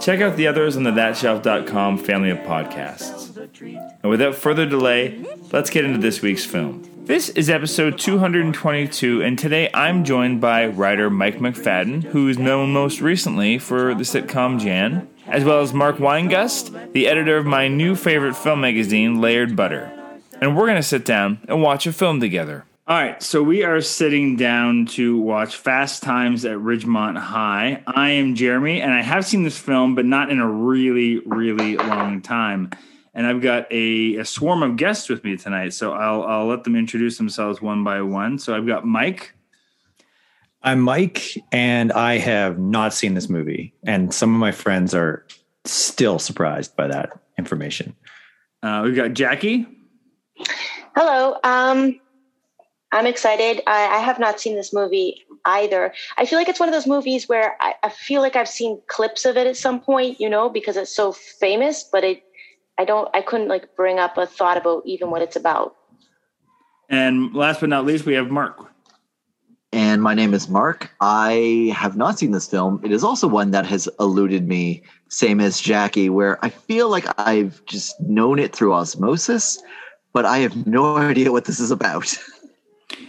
check out the others on the thatshelf.com family of podcasts. And without further delay, let's get into this week's film. This is episode 222, and today I'm joined by writer Mike McFadden, who is known most recently for the sitcom Jan, as well as Mark Weingust, the editor of my new favorite film magazine, Layered Butter. And we're going to sit down and watch a film together. All right, so we are sitting down to watch Fast Times at Ridgemont High. I am Jeremy, and I have seen this film, but not in a really, really long time and I've got a, a, swarm of guests with me tonight. So I'll I'll let them introduce themselves one by one. So I've got Mike. I'm Mike, and I have not seen this movie, and some of my friends are still surprised by that information. Uh, we've got Jackie. Hello. Um, I'm excited. I, I, have not seen this movie either. I feel like it's one of those movies where I, I feel like I've seen clips of it at some point, you know, because it's so famous, but it I don't I couldn't like bring up a thought about even what it's about. And last but not least, we have Mark. And my name is Mark. I have not seen this film. It is also one that has eluded me, same as Jackie, where I feel like I've just known it through osmosis, but I have no idea what this is about.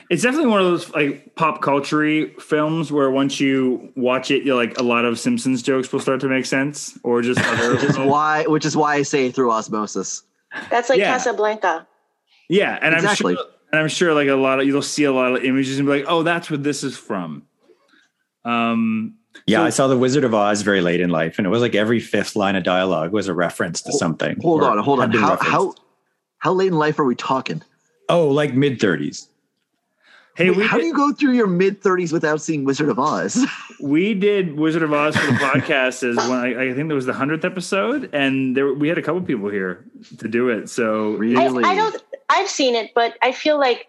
It's definitely one of those like pop culture films where once you watch it, you're like a lot of Simpsons jokes will start to make sense, or just other. which is why, which is why I say through osmosis. That's like yeah. Casablanca. Yeah, and exactly. I'm sure, and I'm sure like a lot of you'll see a lot of images and be like, oh, that's what this is from. Um. Yeah, so, I saw The Wizard of Oz very late in life, and it was like every fifth line of dialogue was a reference to something. Hold on, hold on. How, how how late in life are we talking? Oh, like mid thirties. Hey, Wait, how did, do you go through your mid 30s without seeing Wizard of Oz? we did Wizard of Oz for the podcast as when I, I think there was the hundredth episode, and there we had a couple people here to do it. So really, I, I don't. I've seen it, but I feel like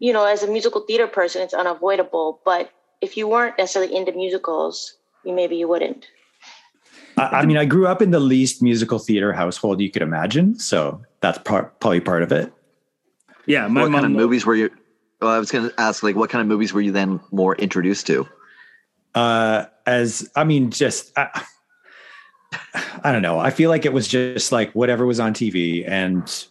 you know, as a musical theater person, it's unavoidable. But if you weren't necessarily into musicals, you maybe you wouldn't. I, I mean, I grew up in the least musical theater household you could imagine, so that's part, probably part of it. Yeah, my what kind of movies were you? Well, I was going to ask, like, what kind of movies were you then more introduced to? Uh, as I mean, just I, I don't know. I feel like it was just like whatever was on TV, and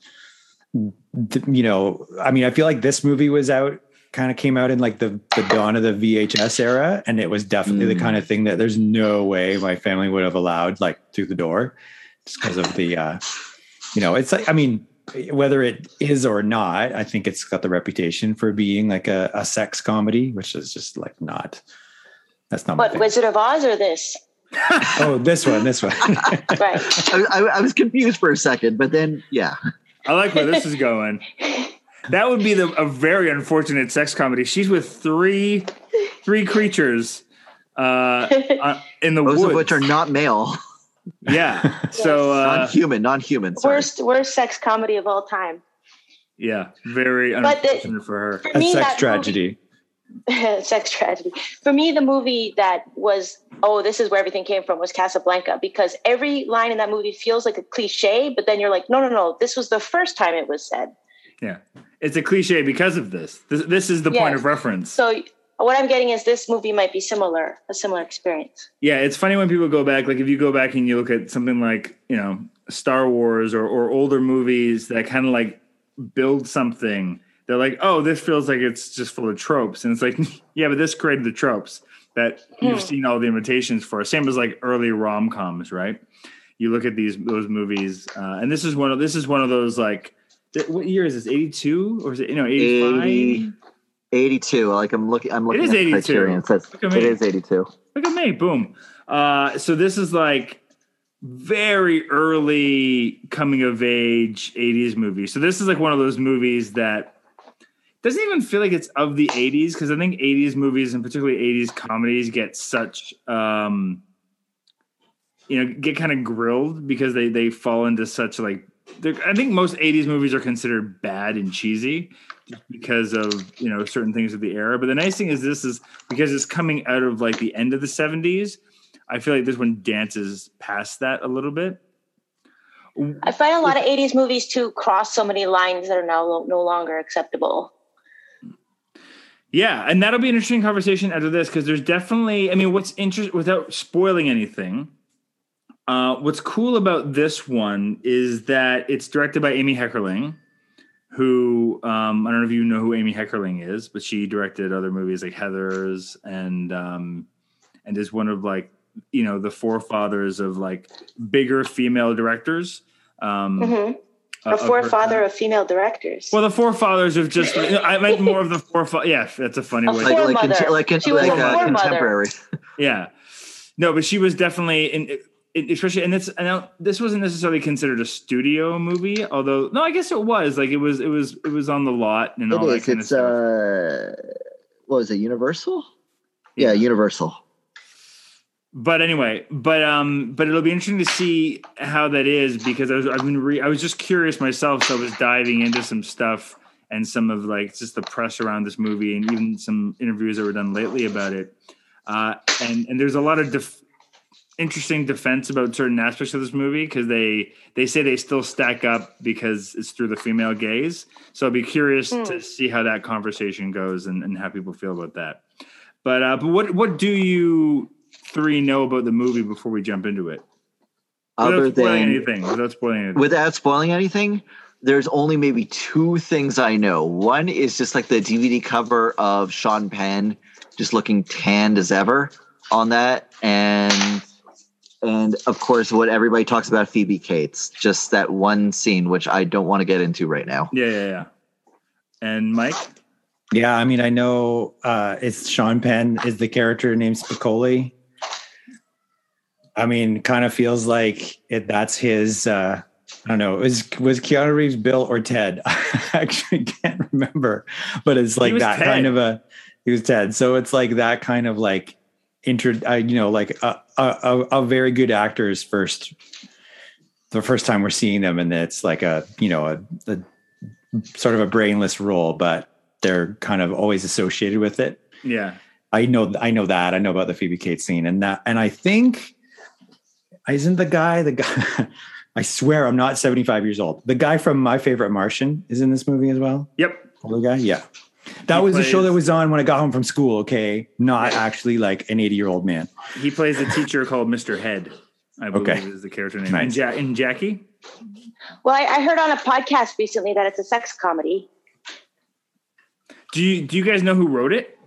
you know, I mean, I feel like this movie was out, kind of came out in like the the dawn of the VHS era, and it was definitely mm. the kind of thing that there's no way my family would have allowed like through the door, just because of the, uh, you know, it's like I mean whether it is or not, I think it's got the reputation for being like a, a sex comedy, which is just like not. That's not. What Wizard of Oz or this? oh, this one, this one. right. I, I, was confused for a second, but then yeah. I like where this is going. That would be the, a very unfortunate sex comedy. She's with three three creatures uh, uh in the Most woods, of which are not male. Yeah. So uh, non-human, non-human. Sorry. Worst worst sex comedy of all time. Yeah, very unfortunate the, for her. For me, a sex tragedy. Movie, sex tragedy. For me, the movie that was oh, this is where everything came from was Casablanca because every line in that movie feels like a cliche, but then you're like, no, no, no, this was the first time it was said. Yeah, it's a cliche because of this. This, this is the yes. point of reference. So what I'm getting is this movie might be similar, a similar experience. Yeah, it's funny when people go back. Like if you go back and you look at something like you know Star Wars or or older movies that kind of like build something. They're like, oh, this feels like it's just full of tropes, and it's like, yeah, but this created the tropes that you've hmm. seen all the imitations for. Same as like early rom coms, right? You look at these those movies, uh, and this is one of this is one of those like, what year is this? Eighty two or is it you know eighty five? 82. Like I'm looking. I'm looking. is at the 82. Criterion. It says Look at me. is 82. Look at me, boom. Uh, so this is like very early coming of age 80s movie. So this is like one of those movies that doesn't even feel like it's of the 80s because I think 80s movies and particularly 80s comedies get such um you know get kind of grilled because they they fall into such like I think most 80s movies are considered bad and cheesy just because of you know certain things of the era. But the nice thing is this is because it's coming out of like the end of the 70s. I feel like this one dances past that a little bit. I find a lot of 80s movies to cross so many lines that are now no longer acceptable. Yeah, and that'll be an interesting conversation after this because there's definitely. I mean, what's interesting without spoiling anything. Uh, what's cool about this one is that it's directed by Amy Heckerling, who um, I don't know if you know who Amy Heckerling is, but she directed other movies like Heathers and um, and is one of like you know the forefathers of like bigger female directors. Um, hmm uh, A forefather time. of female directors. Well, the forefathers of just. I meant more of the forefather. Yeah, that's a funny A way. Like like, Foremother. cont- like, in- She was a uh, contemporary. Yeah, no, but she was definitely in, in especially, and it's I know this wasn't necessarily considered a studio movie, although no, I guess it was. Like it was, it was, it was on the lot and all It that is. kind It's of stuff. uh, what was it? Universal. Yeah, Universal. but anyway, but um, but it'll be interesting to see how that is because I was I've been re- I was just curious myself, so I was diving into some stuff and some of like just the press around this movie and even some interviews that were done lately about it. Uh, and and there's a lot of def- interesting defense about certain aspects of this movie because they they say they still stack up because it's through the female gaze. So I'd be curious to see how that conversation goes and, and how people feel about that. But uh, but what what do you three know about the movie before we jump into it? Without Other spoiling than anything, without spoiling anything. without spoiling anything, there's only maybe two things I know. One is just like the DVD cover of Sean Penn just looking tanned as ever on that, and and of course what everybody talks about Phoebe Cates, just that one scene which I don't want to get into right now. yeah, yeah, yeah. And Mike, Yeah, I mean, I know uh, it's Sean Penn is the character named Spicoli. I mean, kind of feels like it. That's his. Uh, I don't know. Was was Keanu Reeves Bill or Ted? I actually can't remember, but it's like that Ted. kind of a. He was Ted, so it's like that kind of like intro, Uh, you know, like a, a a very good actor's first. The first time we're seeing them, and it's like a you know a, a sort of a brainless role, but they're kind of always associated with it. yeah, I know I know that. I know about the Phoebe Cates scene and that and I think isn't the guy the guy I swear I'm not 75 years old. The guy from My Favorite Martian is in this movie as well. yep, Older guy? Yeah. That He was the show that was on when I got home from school, okay? Not actually like an 80 year old man. he plays a teacher called Mr. Head. I believe Okay. is the character name. Nice. And, ja- and Jackie, well, I, I heard on a podcast recently that it's a sex comedy. do you do you guys know who wrote it?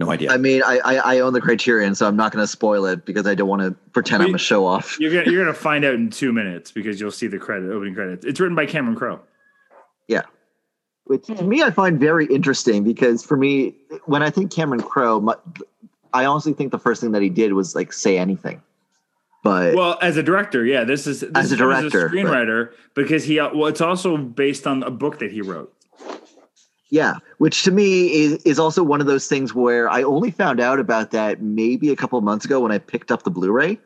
No idea. I mean, I I, I own the Criterion, so I'm not going to spoil it because I don't want to pretend I'm a show off. You're gonna you're gonna find out in two minutes because you'll see the credit opening credits. It's written by Cameron Crowe. Yeah. Which to hmm. me I find very interesting because for me, when I think Cameron Crowe, I honestly think the first thing that he did was like say anything. But Well, as a director, yeah, this is this As a is director, but- screenwriter because he uh, well, it's also based on a book that he wrote. yeah, which to me is, is also one of those things where I only found out about that maybe a couple of months ago when I picked up the Blu-ray.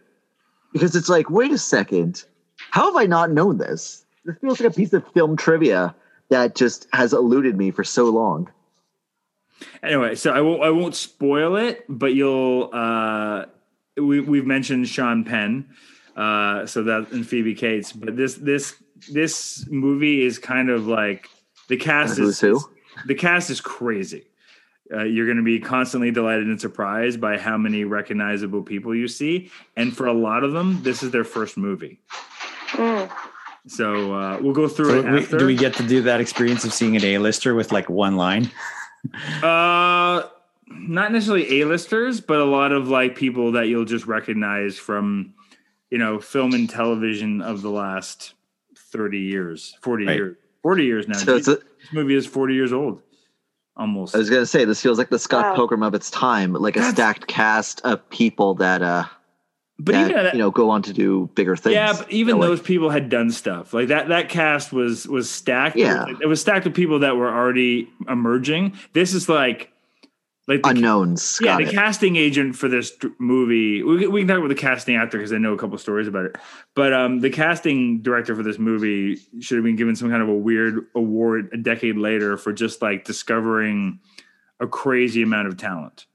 Because it's like, wait a second, how have I not known this? This feels like a piece of film trivia that just has eluded me for so long. Anyway, so I won't I won't spoil it, but you'll uh we we've mentioned Sean Penn, uh so that and Phoebe Cates, but this this this movie is kind of like the cast Who's is who? the cast is crazy. Uh, you're going to be constantly delighted and surprised by how many recognizable people you see, and for a lot of them, this is their first movie. Mm. So uh, we'll go through So it we- after. do we get to do that experience of seeing an A-lister with like one line? Uh, not necessarily A-listers, but a lot of like people that you'll just recognize from, you know, film and television of the last thirty years, forty Right. years, forty years now. So it's a, this movie is forty years old. almost. I was gonna say this feels like the Scott Wow. Pilgrim of its time, like a stacked cast of people that uh but that, even that, you know go on to do bigger things. yeah, but even You know, those people had done stuff like that. That cast was was stacked. Yeah. it was stacked with people that were already emerging. This is like like the, unknowns. Yeah, Got the it. casting agent for this movie. We, we can talk about the casting actor because I know a couple stories about it. But um, the casting director for this movie should have been given some kind of a weird award a decade later for just like discovering a crazy amount of talent.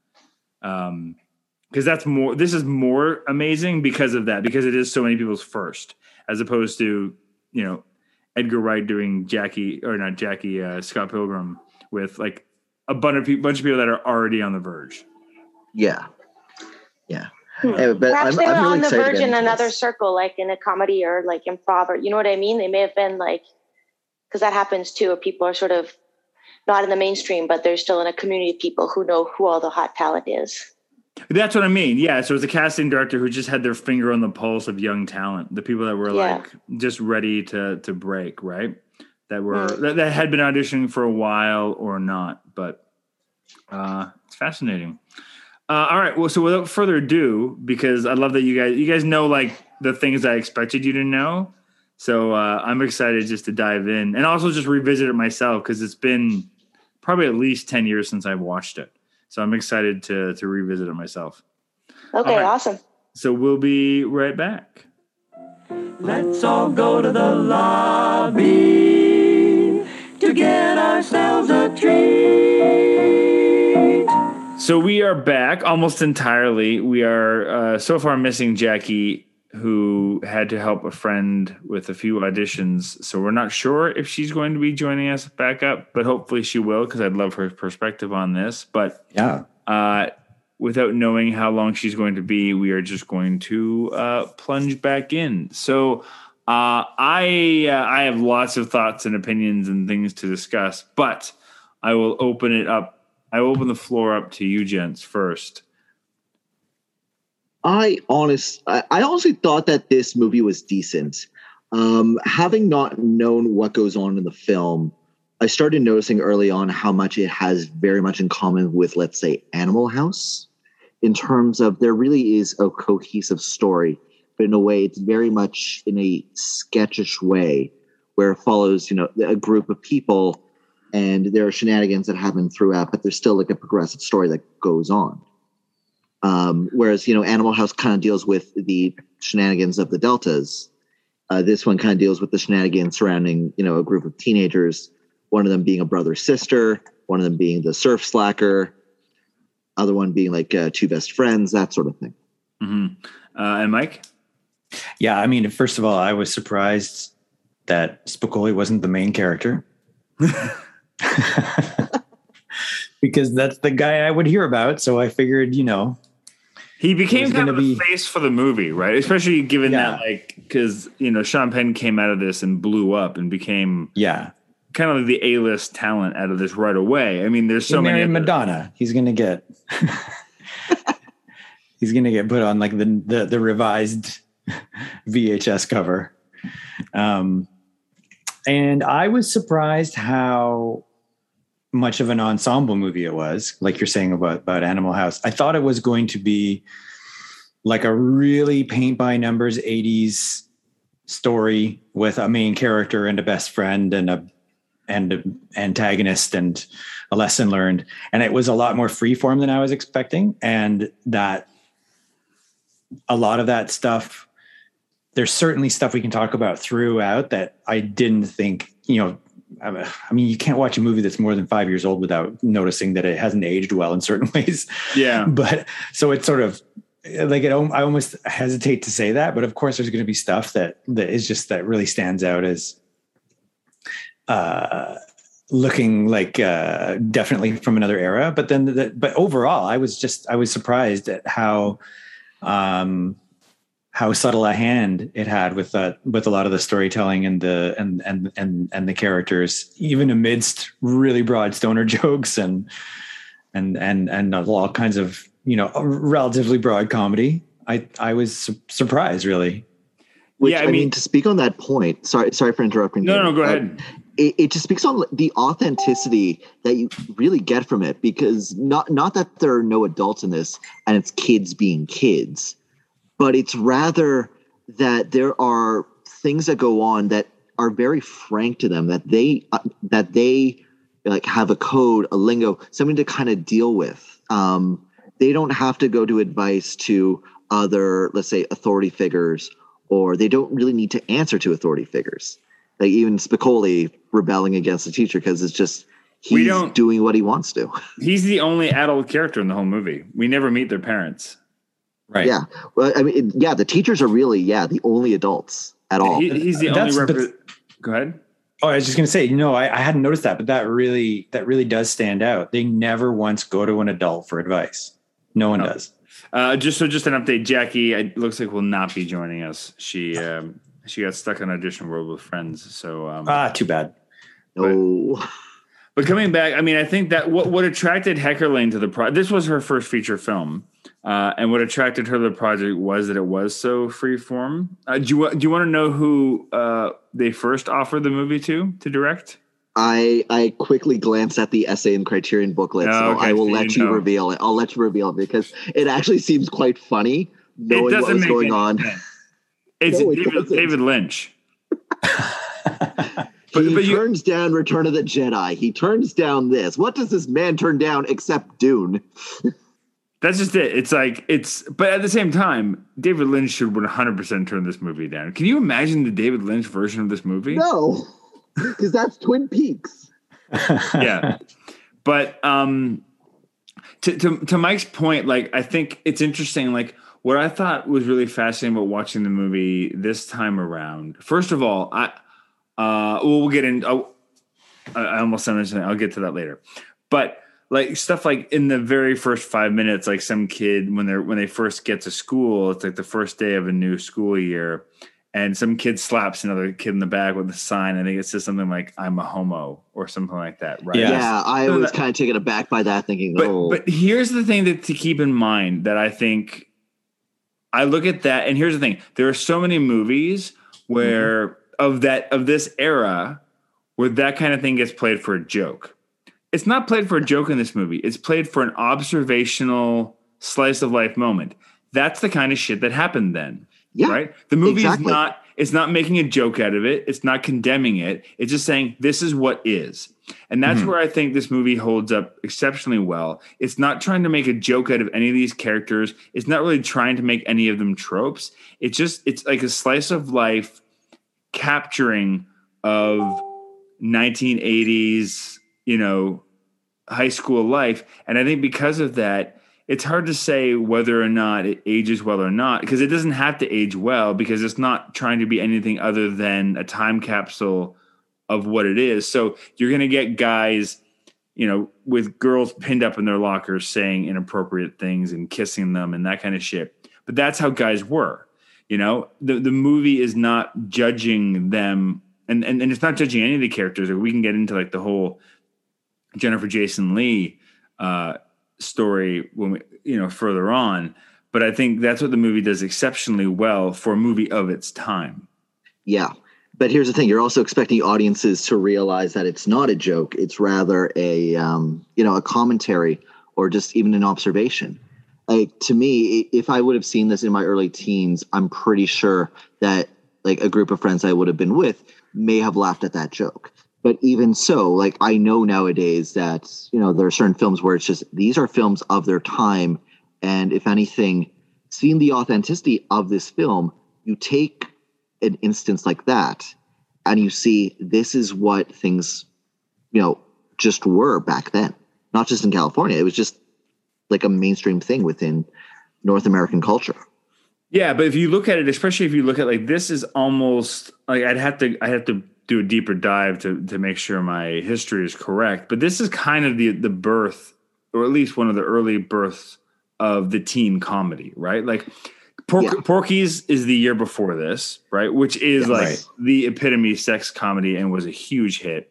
Um, because that's more. This is more amazing because of that. Because it is so many people's first, as opposed to you know Edgar Wright doing Jackie or not Jackie uh, Scott Pilgrim with like a bunch of people, bunch of people that are already on the verge. Yeah, yeah. Hmm. Anyway, but Perhaps I'm, they were I'm really on the verge in another this. circle, like in a comedy or like improv, or you know what I mean? They may have been like, because that happens too, where people are sort of not in the mainstream, but they're still in a community of people who know who all the hot talent is. That's what I mean. Yeah. So it was a casting director who just had their finger on the pulse of young talent, the people that were Yeah. like just ready to to break, right? That were Mm. that, that had been auditioning for a while or not, but uh, it's fascinating. Uh, all right. Well, so without further ado, because I love that you guys you guys know like the things I expected you to know. So uh, I'm excited just to dive in and also just revisit it myself because it's been probably at least ten years since I've watched it. So I'm excited to to revisit it myself. Okay, All right. awesome. So we'll be right back. Let's all go to the lobby to get ourselves a treat. So we are back almost entirely. We are uh, so far missing Jackie, who had to help a friend with a few auditions. So we're not sure if she's going to be joining us back up, but hopefully she will because I'd love her perspective on this. But Yeah. uh, without knowing how long she's going to be, we are just going to uh, plunge back in. So uh, I uh, I have lots of thoughts and opinions and things to discuss, but I will open it up. I open the floor up to you, gents, first. I honest, I, I honestly thought that this movie was decent. Um, having not known what goes on in the film, I started noticing early on how much it has very much in common with, let's say, Animal House, in terms of there really is a cohesive story, but in a way, it's very much in a sketchish way, where it follows, you know, a group of people, and there are shenanigans that happen throughout, but there's still like a progressive story that goes on. Um, whereas you know, Animal House kind of deals with the shenanigans of the Deltas. Uh, this one kind of deals with the shenanigans surrounding you know a group of teenagers. One of them being a brother sister, one of them being the surf slacker, other one being like uh, two best friends, that sort of thing. hmm Uh, and Mike, Yeah. I mean, first of all, I was surprised that Spicoli wasn't the main character. because that's the guy I would hear about. So I figured, you know, he became kind of gonna the be- face for the movie, right? Especially given that, like, because you know, Sean Penn came out of this and blew up and became yeah. kind of like the A-list talent out of this right away. I mean, there's so he many. Madonna. He's gonna get he's gonna get put on like the the, the revised VHS cover. Um, and I was surprised how much of an ensemble movie it was. Like you're saying about about Animal House, I thought it was going to be like a really paint by numbers 80s story with a main character and a best friend and a and an antagonist and a lesson learned and it was a lot more freeform than i was expecting and that a lot of that stuff there's certainly stuff we can talk about throughout that i didn't think you know I mean, you can't watch a movie that's more than five years old without noticing that it hasn't aged well in certain ways. Yeah. But so it's sort of like it. I almost hesitate to say that, but of course, there's going to be stuff that that is just that really stands out as uh, looking like uh, definitely from another era. But then, the, but overall, I was just I was surprised at how um, how subtle a hand it had with that with a lot of the storytelling and the and and and and the characters, even amidst really broad stoner jokes and and and and all kinds of you know relatively broad comedy. I I was su- surprised really. Which Yeah, I I, mean, mean- to speak on that point. Sorry, sorry for interrupting. No, you. no, go ahead. it, it just speaks on the authenticity that you really get from it because not not that there are no adults in this and it's kids being kids but it's rather that there are things that go on that are very frank to them that they uh, that they like have a code a lingo something to kind of deal with um, they don't have to go to advice to other let's say authority figures or they don't really need to answer to authority figures like even spicoli rebelling against the teacher because it's just he's doing what he wants to He's the only adult character in the whole movie. We never meet their parents. Right. yeah well i mean yeah the teachers are really yeah the only adults at all He, he's the only. That's- Repre- Go ahead. Oh, I was just going to say, no, I, I hadn't noticed that, but that really, that really does stand out. They never once go to an adult for advice. No one No. does. Uh, just so, just an update. Jackie it looks like will not be joining us. She um, she got stuck on audition world with friends. So, um, Ah, too bad. no but coming back, I mean, I think that what what attracted Heckerling to the project. This was her first feature film, uh, and what attracted her to the project was that it was so freeform. Uh, do you do you want to know who uh, they first offered the movie to to direct? I I quickly glanced at the essay and criterion booklet, Oh, so okay, I will so let you know. reveal it. I'll let you reveal it because it actually seems quite funny knowing what was going on. sense. It's No, it David. David Lynch. But- he but you- turns down Return of the Jedi. He turns down this. What does this man turn down except Dune? That's just it. It's like it's, but at the same time, David Lynch should 100 percent turn this movie down. Can you imagine the David Lynch version of this movie? No, because that's Twin Peaks. yeah but um to, to to mike's point like i think it's interesting like what i thought was really fascinating about watching the movie this time around first of all i uh well, we'll get in oh, I, I almost said something i'll get to that later but like stuff like in the very first five minutes like some kid when they're when they first get to school it's like the first day of a new school year and some kid slaps another kid in the back with a sign. I think it says something like "I'm a homo" or something like that, right? Yeah. Yeah, I was kind of taken aback by that, thinking, But "Oh, but here's the thing that to keep in mind that I think I look at that, and here's the thing: there are so many movies where mm-hmm. of that of this era where that kind of thing gets played for a joke. It's not played for a joke in this movie. It's played for an observational slice of life moment. That's the kind of shit that happened then yeah, right? The movie exactly. is not it's not making a joke out of it. It's not condemning it. It's just saying this is what is. And that's Mhm. where I think this movie holds up exceptionally well. It's not trying to make a joke out of any of these characters. It's not really trying to make any of them tropes. It's just it's like a slice of life capturing of 1980s, you know, high school life. And I think because of that, it's hard to say whether or not it ages well or not because it doesn't have to age well because it's not trying to be anything other than a time capsule of what it is. So you're going to get guys, you know, with girls pinned up in their lockers saying inappropriate things and kissing them and that kind of shit. But that's how guys were. You know, the the movie is not judging them and, and, and it's not judging any of the characters. We can get into like the whole Jennifer Jason Lee uh, story when we, you know, further on. But I think that's what the movie does exceptionally well for a movie of its time. Yeah. But here's the thing: you're also expecting audiences to realize that it's not a joke; it's rather a um, you know a commentary or just even an observation. Like to me, if I would have seen this in my early teens, I'm pretty sure that like a group of friends I would have been with may have laughed at that joke. But even so, like I know nowadays that you know there are certain films where it's just these are films of their time, and if anything, seeing the authenticity of this film, you take an instance like that and you see this is what things you know just were back then. Not just in california. It was just like a mainstream thing within north american culture. Yeah, but if you look at it, especially if you look at like this is almost like I'd have to I have to do a deeper dive to to make sure my history is correct. But this is kind of the the birth, or at least one of the early births of the teen comedy, right? Like Pork, Yeah. Porky's is the year before this, right? Which is Yes. like Right. the epitome of sex comedy and was a huge hit.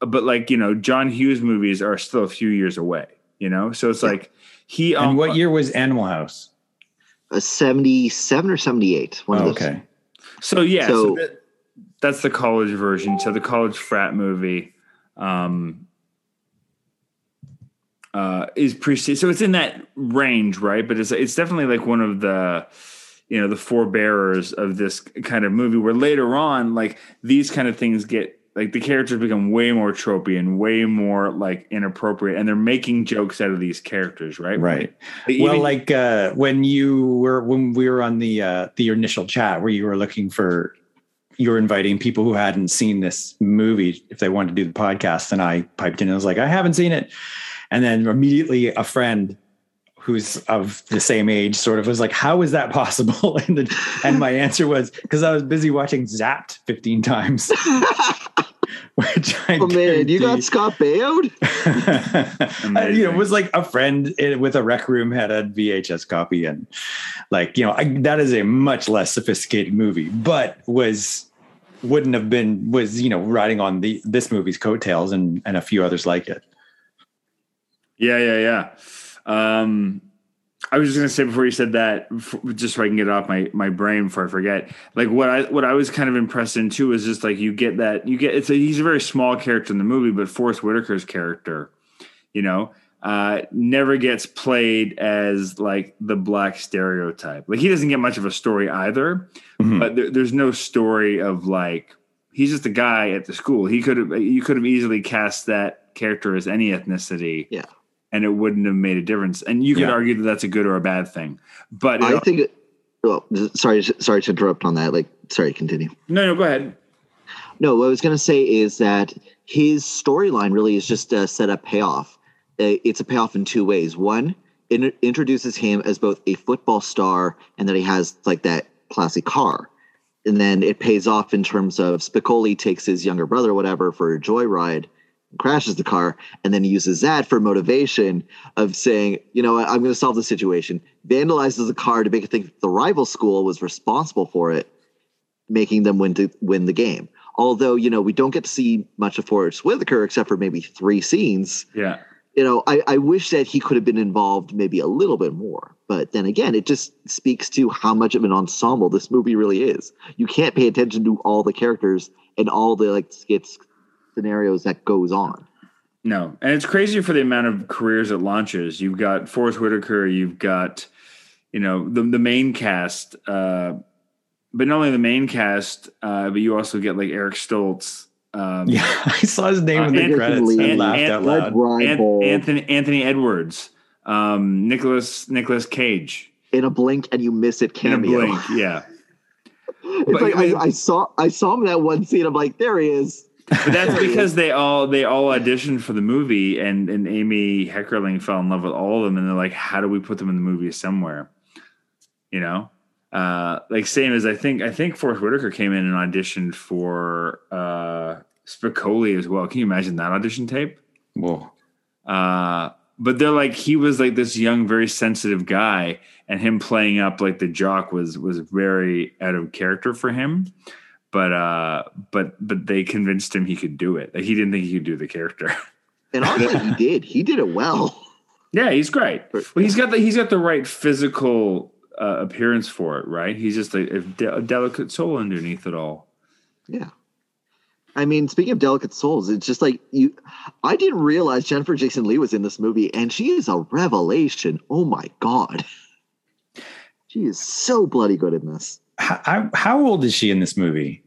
But like you know, John Hughes movies are still a few years away. You know, so it's Yeah. like he. And um, what year was Animal House? a 77 or 78 one Oh, of those okay. So yeah, so, So- that, that's the college version. So the college frat movie um, uh, is pretty. So it's in that range, right? But it's it's definitely like one of the you know the forebearers of this kind of movie. Where later on, like these kind of things get like the characters become way more tropey and way more like inappropriate, and they're making jokes out of these characters, right? Right. Well, like uh, when you were when we were on the uh, the initial chat where you were looking for you were inviting people who hadn't seen this movie if they wanted to do the podcast, and I piped in and was like, I haven't seen it, and then immediately a friend who's of the same age sort of was like, How is that possible? And the, and my answer was because I was busy watching Zapped 15 times. Which I Oh man, you got Scott Baio? I- you know, it was like a friend with a rec room had a VHS copy, and like you know, I, that is a much less sophisticated movie, but was wouldn't have been was you know riding on the this movie's coattails and and a few others like it. Yeah, yeah, yeah. Um, I was just gonna say before you said that, just so I can get it off my my brain before I forget. Like what I what I was kind of impressed in too is just like you get that you get it's a he's a very small character in the movie, but Forest Whitaker's character, you know, uh, never gets played as like the black stereotype. Like he doesn't get much of a story either, Mhm. but there, there's no story of like he's just a guy at the school. He could have you could have easily cast that character as any ethnicity Yeah. And it wouldn't have made a difference. And you could Yeah. argue that that's a good or a bad thing. But I it, think. It, well, sorry, sorry to interrupt on that. Like, sorry, continue. no, no, go ahead. No, what I was going to say is that his storyline really is just a setup payoff. Uh, It's a payoff in two ways. One, it introduces him as both a football star and that he has like that classy car. And then it pays off in terms of Spicoli takes his younger brother, whatever, for a joyride and crashes the car. And then he uses that for motivation of saying, you know, what, I'm going to solve the situation. Vandalizes the car to make it think the rival school was responsible for it making them win to win the game. Although you know we don't get to see much of Forest Whitaker except for maybe three scenes. Yeah. You know, I, I wish that he could have been involved maybe a little bit more. But then again, it just speaks to how much of an ensemble this movie really is. You can't pay attention to all the characters and all the like skits scenarios that goes on. No. And it's crazy for the amount of careers it launches. You've got Forest Whitaker, you've got, you know, the the main cast, uh, but not only the main cast, uh, but you also get like Eric Stoltz. Um, Yeah, I saw his name Uh, in the Anthony credits Lee- and laughed Ant- out loud. Rival An- Anthony Anthony Edwards, um, Nicholas Nicolas Cage in a blink and you miss it in a cameo. blink. Yeah. It's But- like I, I saw I saw him that one scene. I'm like, there he is. But that's because they all they all auditioned for the movie, and and Amy Heckerling fell in love with all of them, and they're like, how do we put them in the movie somewhere? You know, uh, like same as I think I think Forest Whitaker came in and auditioned for uh, Spicoli as well. Can you imagine that audition tape? Whoa. Uh, but they're like he was like this young, very sensitive guy, and him playing up like the jock was was very out of character for him. But uh, but but they convinced him he could do it. Like he didn't think he could do the character. And honestly, he did. He did it well. yeah, he's great. Well, he's got the he's got the right physical uh, appearance for it, right? He's just a, a, de- a delicate soul underneath it all. Yeah. I mean, speaking of delicate souls, it's just like you. I didn't realize Jennifer Jason Lee was in this movie, and she is a revelation. Oh my god, she is so bloody good in this. How, how old is she in this movie?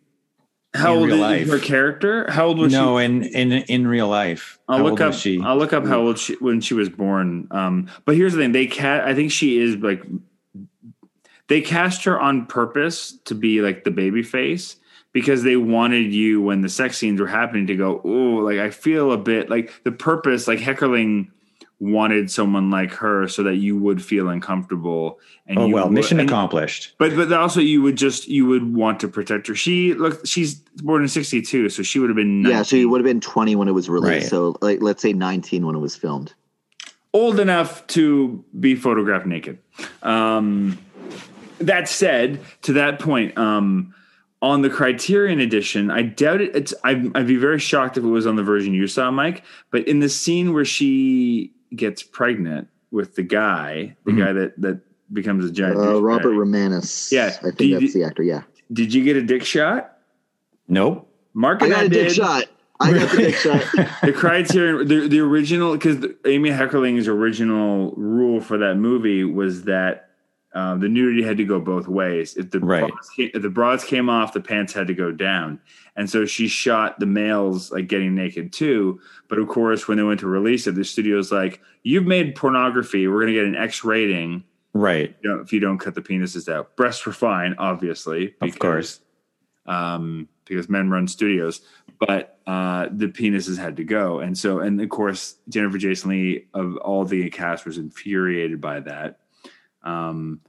How old is life. her character? How old was she? no, in in in real life. I'll How look up. she? I'll look up how old she when she was born. Um, but here's the thing: they cat. I think she is like they cast her on purpose to be like the baby face because they wanted you when the sex scenes were happening to go, oh, like I feel a bit like the purpose. Like Heckerling wanted someone like her so that you would feel uncomfortable. And oh you well, would- mission and- accomplished. but but also you would just you would want to protect her. She look she's born in sixty two, so she would have been 19 Yeah, so he would have been twenty when it was released. Right. So, like, let's say nineteen when it was filmed. old enough to be photographed naked. Um, that said, to that point, um, on the Criterion edition, I doubt it. It's I'd, I'd be very shocked if it was on the version you saw, Mike. But in the scene where she gets pregnant with the guy, the Mhm. guy that that becomes a giant. Uh, douchebag, Robert Romanus. Yeah, I think you- that's the actor. Yeah. Did you get a dick shot? Nope. Mark I and got I, a dick did. shot. I got the dick shot. the Criterion, the, the original, because Amy Heckerling's original rule for that movie was that uh, the nudity had to go both ways. If the Right. broads came, if the broads came off, the pants had to go down, and so she shot the males like getting naked too. But of course, when they went to release it, the studio's like, "You've made pornography. We're going to get an X rating." Right. you know, if you don't cut the penises out. Breasts were fine, obviously, Of course. um, because men run studios, but uh, the penises had to go, and so, and of course, Jennifer Jason Lee of all the cast was infuriated by that. Um,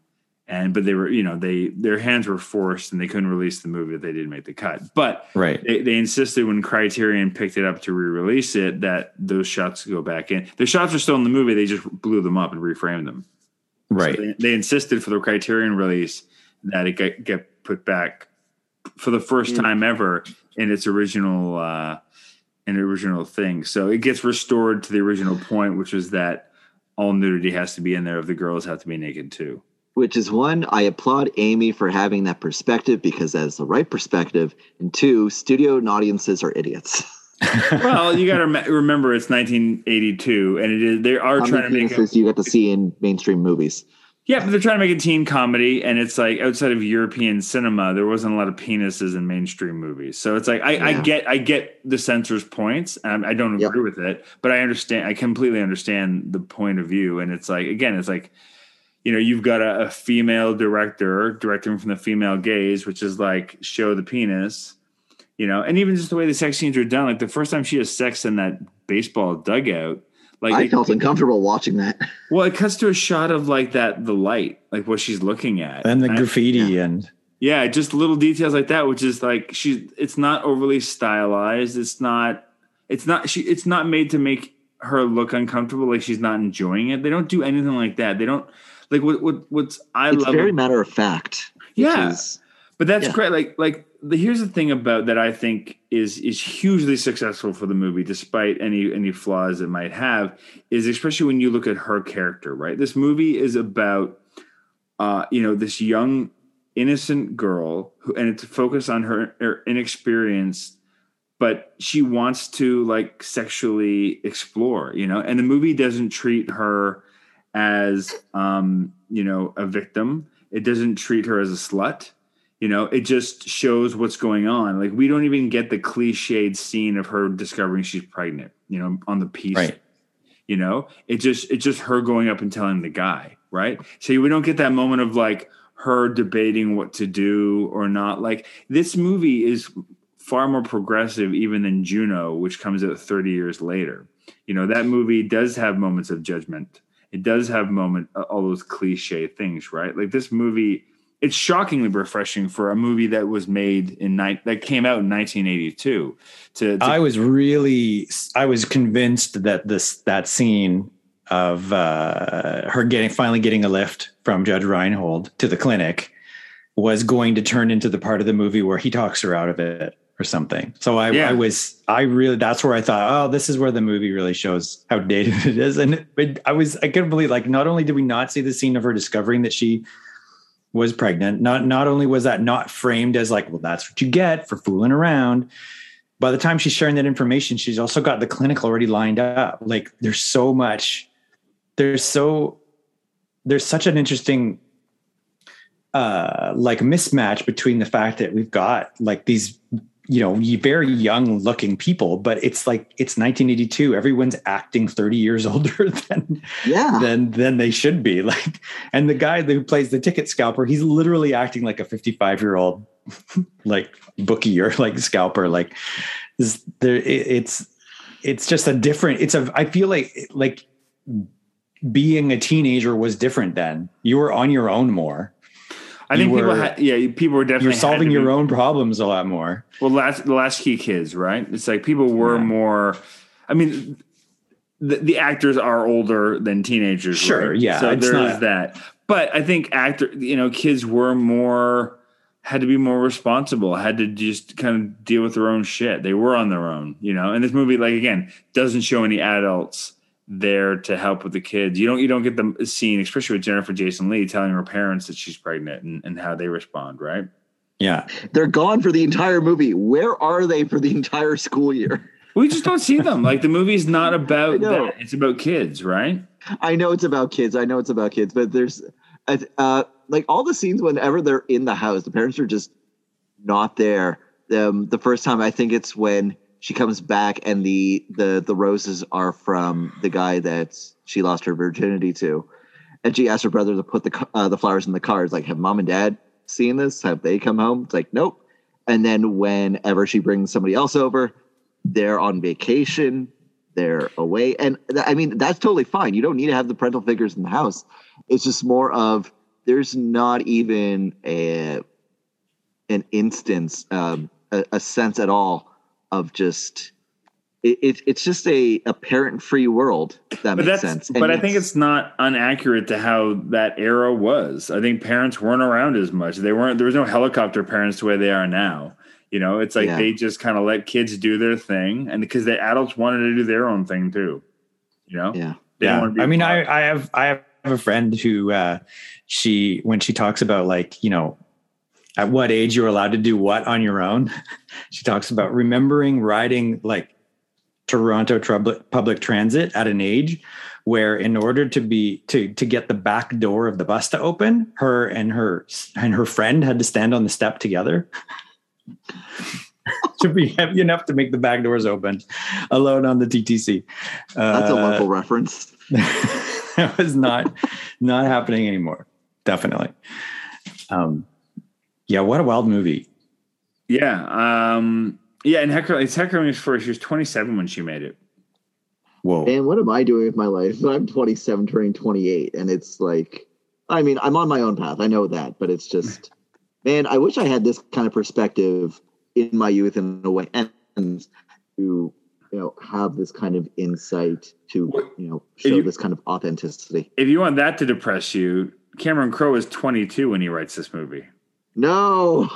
and but they were, you know, they their hands were forced, and they couldn't release the movie if they didn't make the cut. But Right. they, they insisted when Criterion picked it up to re-release it that those shots go back in. The shots are still in the movie; they just blew them up and reframed them. Right. So they, they insisted for the Criterion release that it get, get put back for the first time ever in its original uh, in original thing. So it gets restored to the original point, which was that all nudity has to be in there if the girls have to be naked too. Which is one, I applaud Amy for having that perspective because that is the right perspective. And two, studio and audiences are idiots. well, you got to rem- remember it's 1982, and it is they are How trying to many make a, penises do you get to see in mainstream movies? Yeah, but they're trying to make a teen comedy, and it's like outside of European cinema, there wasn't a lot of penises in mainstream movies. So it's like I, I get I get the censor's points. and I don't Yep. agree with it, but I understand. I completely understand the point of view, and it's like again, it's like you know you've got a, a female director directing from the female gaze, which is like show the penis. You know, and even just the way the sex scenes are done, like the first time she has sex in that baseball dugout, like I it- felt uncomfortable watching that. well, it cuts to a shot of like that the light, like what she's looking at, and the I- graffiti and yeah, just little details like that, which is like she's. It's not overly stylized. It's not. It's not. She. It's not made to make her look uncomfortable. Like she's not enjoying it. They don't do anything like that. They don't. Like what? What? What's I It's love. very matter of fact. which Yeah. is- But that's Yeah. great. Like, like the, here's the thing about that I think is is hugely successful for the movie, despite any any flaws it might have, is especially when you look at her character. Right, this movie is about, uh, you know, this young innocent girl who, and it's focused on her, her inexperience, but she wants to like sexually explore. You know, and the movie doesn't treat her as um, you know a victim. It doesn't treat her as a slut. You know, it just shows what's going on. Like we don't even get the cliched scene of her discovering she's pregnant. You know, on the piece. Right. You know, it just it's just her going up and telling the guy, right? So we don't get that moment of like her debating what to do or not. Like this movie is far more progressive even than Juno, which comes out 30 years later. You know, that movie does have moments of judgment. It does have moment all those cliche things, right? Like this movie, it's shockingly refreshing for a movie that was made in night that came out in 1982. To, to I was really I was convinced that this that scene of uh, her getting finally getting a lift from Judge Reinhold to the clinic was going to turn into the part of the movie where he talks her out of it or something. So I, Yeah. I was I really that's where I thought oh this is where the movie really shows how dated it is and it, I was I couldn't believe like not only did we not see the scene of her discovering that she was pregnant not not only was that not framed as like well that's what you get for fooling around by the time she's sharing that information, she's also got the clinic already lined up. Like there's so much, there's so, there's such an interesting, uh, like mismatch between the fact that we've got like these, you know, very young looking people, but it's like it's 1982. Everyone's acting 30 years older than Yeah. than than they should be. Like, and the guy who plays the ticket scalper, he's literally acting like a 55 year old, like bookie or like scalper. Like, there, it, it's it's just a different. It's a. I feel like like being a teenager was different then. You were on your own more. I think you people, were- had, yeah, people were definitely You're solving your be- own problems a lot more. Well, last the last key kids, right? It's like people were Yeah. more. I mean, the, the actors are older than teenagers. Sure, right? yeah, So it's there is not- that. But I think actor, you know, kids were more had to be more responsible. Had to just kind of deal with their own shit. They were on their own, you know. And this movie, like again, doesn't show any adults there to help with the kids. You don't you don't get the scene, especially with Jennifer Jason Lee telling her parents that she's pregnant and, and how they respond, right? Yeah. They're gone for the entire movie. Where are they for the entire school year? We just don't see them. Like the movie's not about that. It's about kids, right? I know it's about kids. I know it's about kids, but there's uh, uh, like all the scenes whenever they're in the house, the parents are just not there. Um, the first time I think it's when she comes back and the the the roses are from the guy that she lost her virginity to, and she asks her brother to put the uh, the flowers in the car. It's like, have mom and dad seen this? Have they come home? It's like, nope. And then whenever she brings somebody else over, they're on vacation they're away and th- i mean that's totally fine you don't need to have the parental figures in the house it's just more of there's not even a an instance um a, a sense at all of just it, it, it's just a, a parent free world if that But makes sense And but I think it's not inaccurate to how that era was. I think parents weren't around as much. They weren't there was no helicopter parents the way they are now. You know, it's like Yeah. they just kind of let kids do their thing and because the adults wanted to do their own thing too. You know? yeah They yeah. I mean, I, I have I have a friend who uh, she when she talks about like you know at what age you're allowed to do what on your own. she talks about remembering riding like Toronto public public transit at an age where in order to be to to get the back door of the bus to open, her and her and her friend had to stand on the step together. to be heavy enough to make the back doors open alone on the TTC. that's a Uh, local reference that was not not happening anymore. Definitely. Um, yeah, what a wild movie. Yeah. Um yeah, and Hecker it's Hecker was first. She was 27 when she made it. Whoa. and what am i doing with my life i'm 27 turning 28 and it's like i mean i'm on my own path i know that but it's just man i wish i had this kind of perspective in my youth in a way and to you know have this kind of insight to you know show you- this kind of authenticity If you want that to depress you, Cameron Crowe is 22 when he writes this movie. No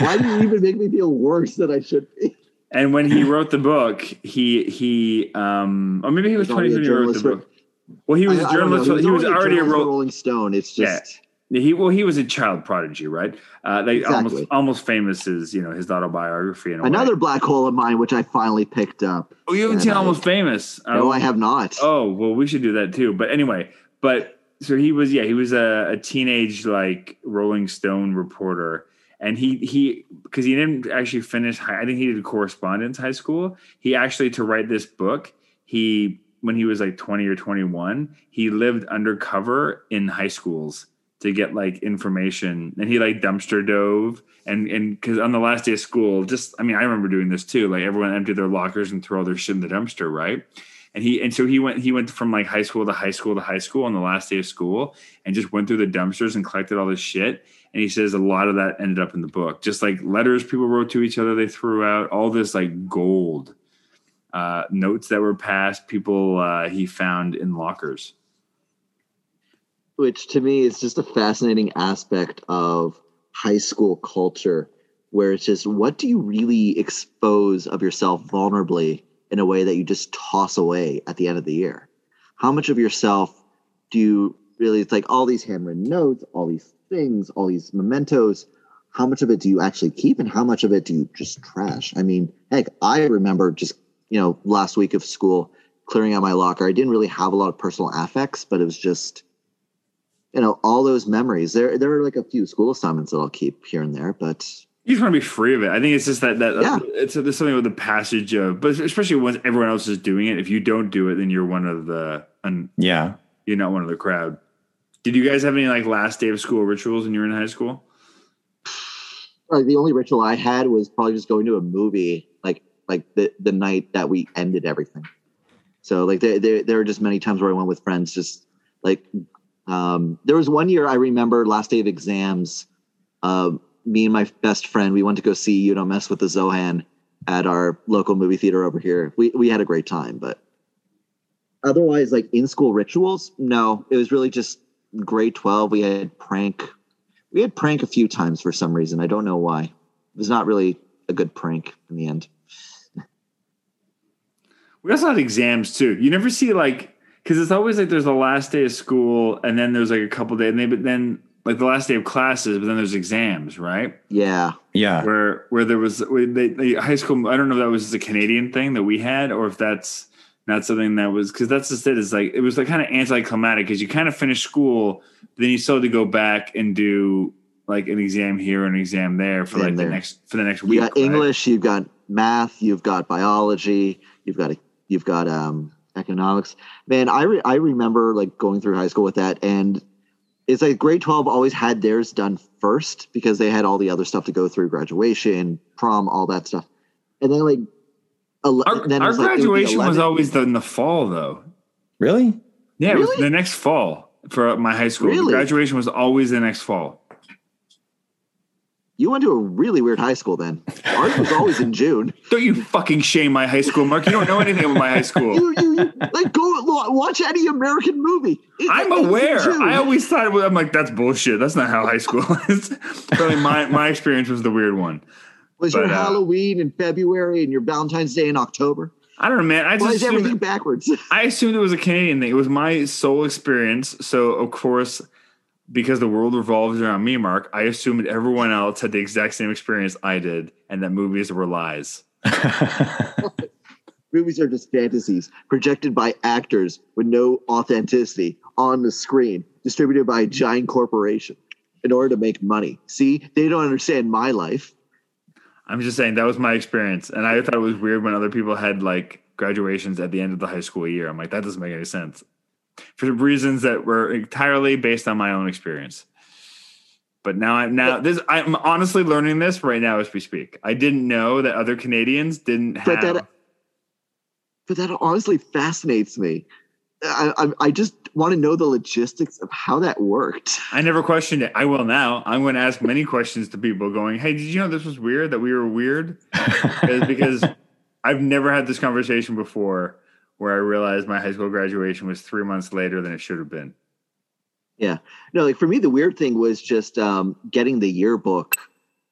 why do you even make me feel worse than i should be And when he wrote the book, he he um or maybe he was 22 when he wrote the book. Well, he was I- a I don't know. journalist. He was, already a journalist for ro- rolling stone it's Yeah. just he well he was a child prodigy, right? Uh, they almost Exactly. almost famous as you know his autobiography in a way. another black hole of mine which i finally picked up Oh, you haven't seen I- Almost Famous? no Oh, i have not Oh well, we should do that too. But anyway, but so he was yeah he was a, a teenage like Rolling Stone reporter, and he he because he didn't actually finish. High, I think he did correspondence high school. He actually to write this book he when he was like twenty or twenty one he lived undercover in high schools to get like information and he like dumpster dove and and because on the last day of school just i mean i remember doing this too like everyone emptied their lockers and throw their shit in the dumpster right and he and so he went he went from like high school to high school to high school on the last day of school and just went through the dumpsters and collected all this shit. And he says a lot of that ended up in the book. Just like letters people wrote to each other they threw out all this like gold uh, notes that were passed people uh, he found in lockers. Which to me is just a fascinating aspect of high school culture where it's just what do you really expose of yourself vulnerably in a way that you just toss away at the end of the year? How much of yourself do you really it's like all these handwritten notes all these things all these mementos how much of it do you actually keep and how much of it do you just trash? I mean heck i remember just you know last week of school clearing out my locker. I didn't really have a lot of personal affects but it was just you know all those memories. There there are like a few school assignments that i'll keep here and there but You just want to be free of it. I think it's just that that Yeah. it's there's something with the passage of, but especially once everyone else is doing it. If you don't do it, then you're one of the, and Yeah. you're not one of the crowd. Did you guys have any like last day of school rituals when you were in high school? like the only ritual i had was probably just going to a movie like like the the night that we ended everything so like there there, there were just many times where i went with friends just like um there was one year i remember last day of exams um me and my best friend we went to go see you don't mess with the zohan at our local movie theater over here. We we had a great time but otherwise like in school rituals no. It was really just grade 12 we had prank. We had prank a few times for some reason. I don't know why. It was not really a good prank in the end. We also had exams too. You never see like because it's always like there's the last day of school and then there's like a couple days and they but then like the last day of classes, but then there's exams, right? Yeah. Yeah. Where where there was where they, the high school. I don't know if that was a Canadian thing that we had, or if that's not something that was because that's just it. Is like it was like kind of anticlimactic because you kind of finish school, then you still had to go back and do like an exam here, and an exam there for And like there. the next for the next You week. got right? English, you've got math, you've got biology, you've got you've got um economics. Man, I re- I remember like going through high school with that and it's like grade 12 always had theirs done first because they had all the other stuff to go through graduation, prom, all that stuff. And then like ele- Our, then our was like, it would be graduation was always the, in the fall, though. Really? Yeah, it was the next fall for my high school. Really? graduation was always the next fall. You went to a really weird high school then. Ours was always in June. Don't you fucking shame my high school, Mark. You don't know anything about my high school. You, you, you like go watch any American movie. It- I'm aware. I always thought was, I'm like, that's bullshit. That's not how high school is. Probably my, my experience was the weird one. was your uh, Halloween in February and your Valentine's Day in October. I don't know, man. I Why just everything backwards? I assumed it was a Canadian thing. It was my sole experience. So, of course, because the world revolves around me, Mark, I assumed everyone else had the exact same experience I did and that movies were lies. Movies are just fantasies projected by actors with no authenticity on the screen, distributed by a giant corporation in order to make money. See, they don't understand my life. I'm just saying that was my experience, and I thought it was weird when other people had like graduations at the end of the high school year. I'm like, that doesn't make any sense for reasons that were entirely based on my own experience. But now I'm now this I'm honestly learning this right now as we speak. I didn't know that other Canadians didn't But have. that- But that honestly fascinates me. I, I, I just want to know the logistics of how that worked. I never questioned it. I will now. I'm going to ask many questions to people going, Hey, did you know this was weird? That we were weird? Because I've never had this conversation before where I realized my high school graduation was three months later than it should have been. Yeah. No, like for me, the weird thing was just um, getting the yearbook,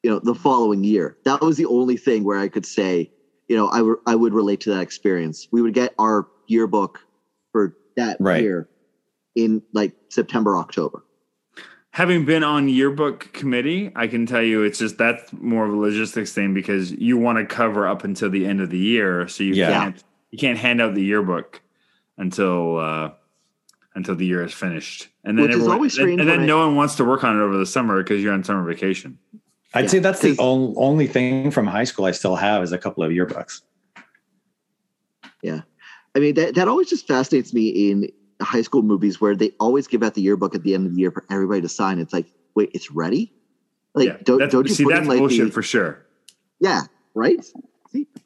you know, the following year. That was the only thing where I could say, you know, I would I would relate to that experience. We would get our yearbook for that Right. year in like September, October. Having been on yearbook committee, I can tell you it's just that's more of a logistics thing because you want to cover up until the end of the year, so you Yeah. can't you can't hand out the yearbook until uh, until the year is finished, and then Which is everyone- always and, strange and then when I- no one wants to work on it over the summer because you're on summer vacation. I'd Yeah, say that's the on, only thing from high school I still have is a couple of yearbooks. Yeah, I mean, that, that always just fascinates me in high school movies where they always give out the yearbook at the end of the year for everybody to sign. It's like, wait, it's ready? Like, yeah, don't, that's, don't you see put that's in like bullshit the, for sure. Yeah, right.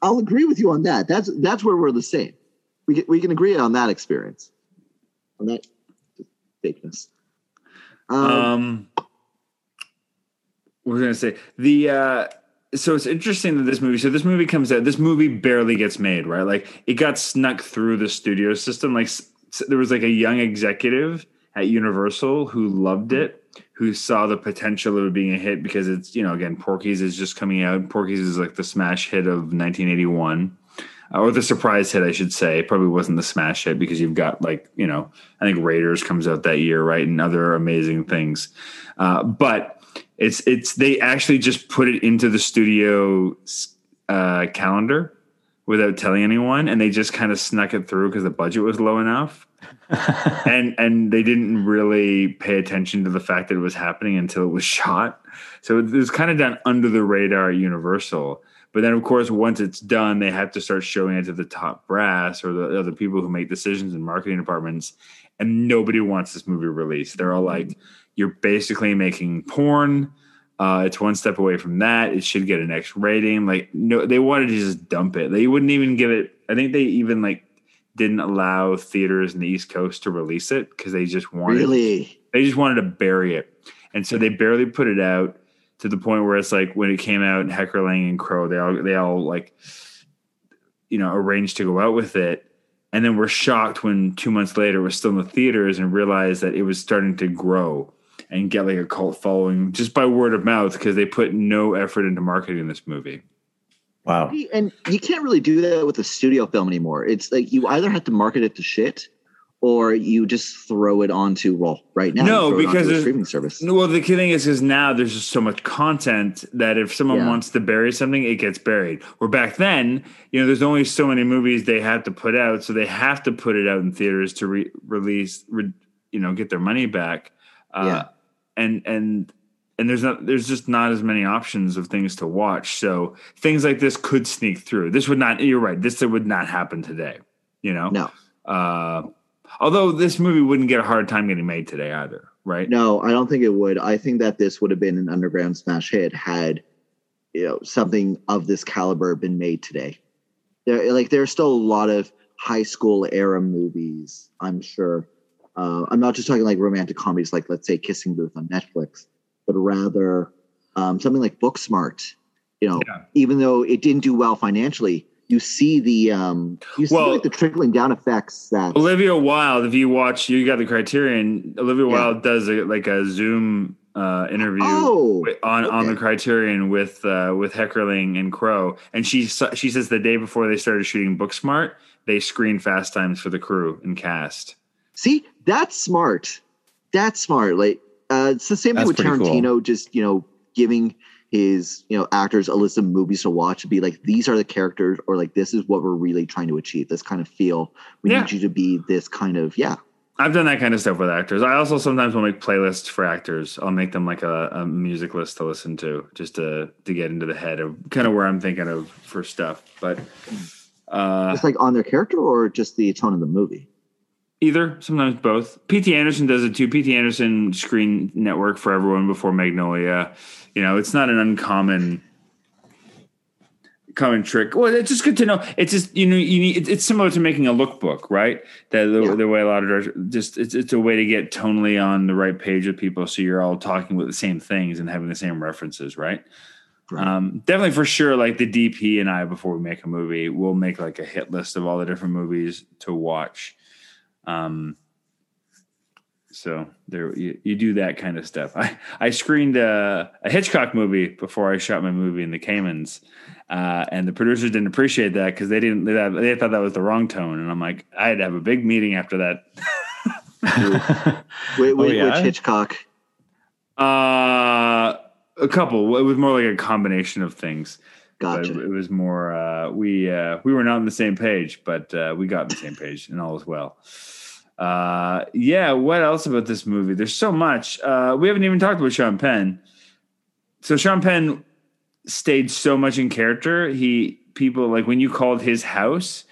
I'll agree with you on that. That's that's where we're the same. We can, we can agree on that experience, on that fakeness. Um, Um, what was going to say? The uh, so it's interesting that this movie. So this movie comes out. This movie barely gets made, right? Like it got snuck through the studio system. Like there was like a young executive at Universal who loved it, who saw the potential of it being a hit because it's you know again Porky's is just coming out. Porky's is like the smash hit of 1981. uh, Or the surprise hit, I should say. It probably wasn't the smash hit because you've got like you know, I think Raiders comes out that year, right, and other amazing things. Uh, but it's it's they actually just put it into the studio uh, calendar without telling anyone, and they just kind of snuck it through because the budget was low enough, and and they didn't really pay attention to the fact that it was happening until it was shot. So it was kind of done under the radar at Universal. But then, of course, once it's done, they have to start showing it to the top brass or the other people who make decisions in marketing departments. And nobody wants this movie released. They're all like, you're basically making porn. Uh, it's one step away from that. It should get an X rating. Like, no, they wanted to just dump it. They wouldn't even give it. I think they even like didn't allow theaters in the East Coast to release it because they just wanted really? they just wanted to bury it. And so they barely put it out to the point where it's like when it came out, Heckerling and Crowe, they all they all like you know, arranged to go out with it. And then were shocked when two months later it was still in the theaters and realized that it was starting to grow and get like a cult following just by word of mouth because they put no effort into marketing this movie. Wow. And you can't really do that with a studio film anymore. It's like you either have to market it to shit, or you just throw it onto well right now. No, throw it onto because a streaming service. No, Well, the key thing is, is now there's just so much content that if someone Yeah. wants to bury something, it gets buried. Where back then, you know, there's only so many movies they have to put out, so they have to put it out in theaters to re- release, re- you know, get their money back. Uh, Yeah. And and and there's not there's just not as many options of things to watch. So things like this could sneak through. This would not. You're right. This would not happen today. You know. No, Uh, although this movie wouldn't get a hard time getting made today either. Right. no, I don't think it would. I think that this would have been an underground smash hit had you know something of this caliber been made today. There, like, there's still a lot of high school era movies. I'm sure. Uh, I'm not just talking like romantic comedies, like let's say Kissing Booth on Netflix, but rather um, something like Booksmart. You know, Yeah. even though it didn't do well financially, you see the um, you see Well- like the trickling down effects that Olivia Wilde, if you watch, you got the Criterion. Olivia Yeah. Wilde does a, like a Zoom uh, interview Oh, on on the. Criterion with uh, with Heckerling and Crowe, and she she says the day before they started shooting Booksmart, they screened Fast Times for the crew and cast. See, that's smart. That's smart. Like uh, it's the same thing with pretty cool. Tarantino, just you know, giving his you know actors a list of movies to watch to be like these are the characters, or like this is what we're really trying to achieve. This kind of feel. We Yeah. need you to be this kind of yeah. I've done that kind of stuff with actors. I also sometimes will make playlists for actors. I'll make them like a, a music list to listen to, just to to get into the head of kind of where I'm thinking of for stuff. But uh, Just like on their character, or just the tone of the movie. Either, sometimes both. P.T. Anderson does it too. P.T. Anderson Screen Network for everyone before Magnolia. You know, it's not an uncommon common trick. Well, it's just good to know. It's just you know you need. It's, it's similar to making a lookbook, right? That the, Yeah. the way a lot of directors just it's it's a way to get tonally on the right page with people, so you're all talking with the same things and having the same references, right? Right. Um, definitely for sure. Like the DP and I, before we make a movie, we'll make like a hit list of all the different movies to watch. Um, so there, you, you do that kind of stuff. I I screened a, a Hitchcock movie before I shot my movie in the Caymans, uh, and the producers didn't appreciate that because they didn't. They, thought- they thought that was the wrong tone, and I'm like, I had to have a big meeting after that. Wait, wait, yeah? Which Hitchcock? Uh, a couple. It was more like a combination of things. But Gotcha. it was more uh, we uh, we were not on the same page, but uh, we got on the same page, and all is well. Uh, yeah. What else about this movie? There's so much. Uh, we haven't even talked about Sean Penn. So Sean Penn stayed so much in character. He people like when you called his house,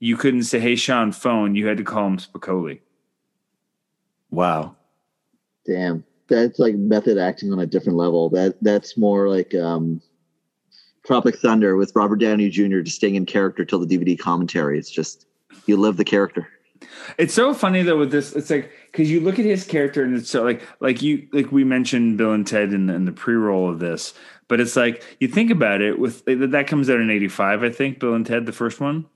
you couldn't say, "Hey, Sean, phone." You had to call him Spicoli. wow. Damn, that's like method acting on a different level. That that's more like um, Tropic Thunder with Robert Downey Jr. just staying in character till the DVD commentary. It's just you live the character. It's so funny though with this. It's like because you look at his character and it's so like like you like we mentioned Bill and Ted in the, in the pre roll of this, but it's like you think about it with that comes out in '85, I think. Bill and Ted, the first one.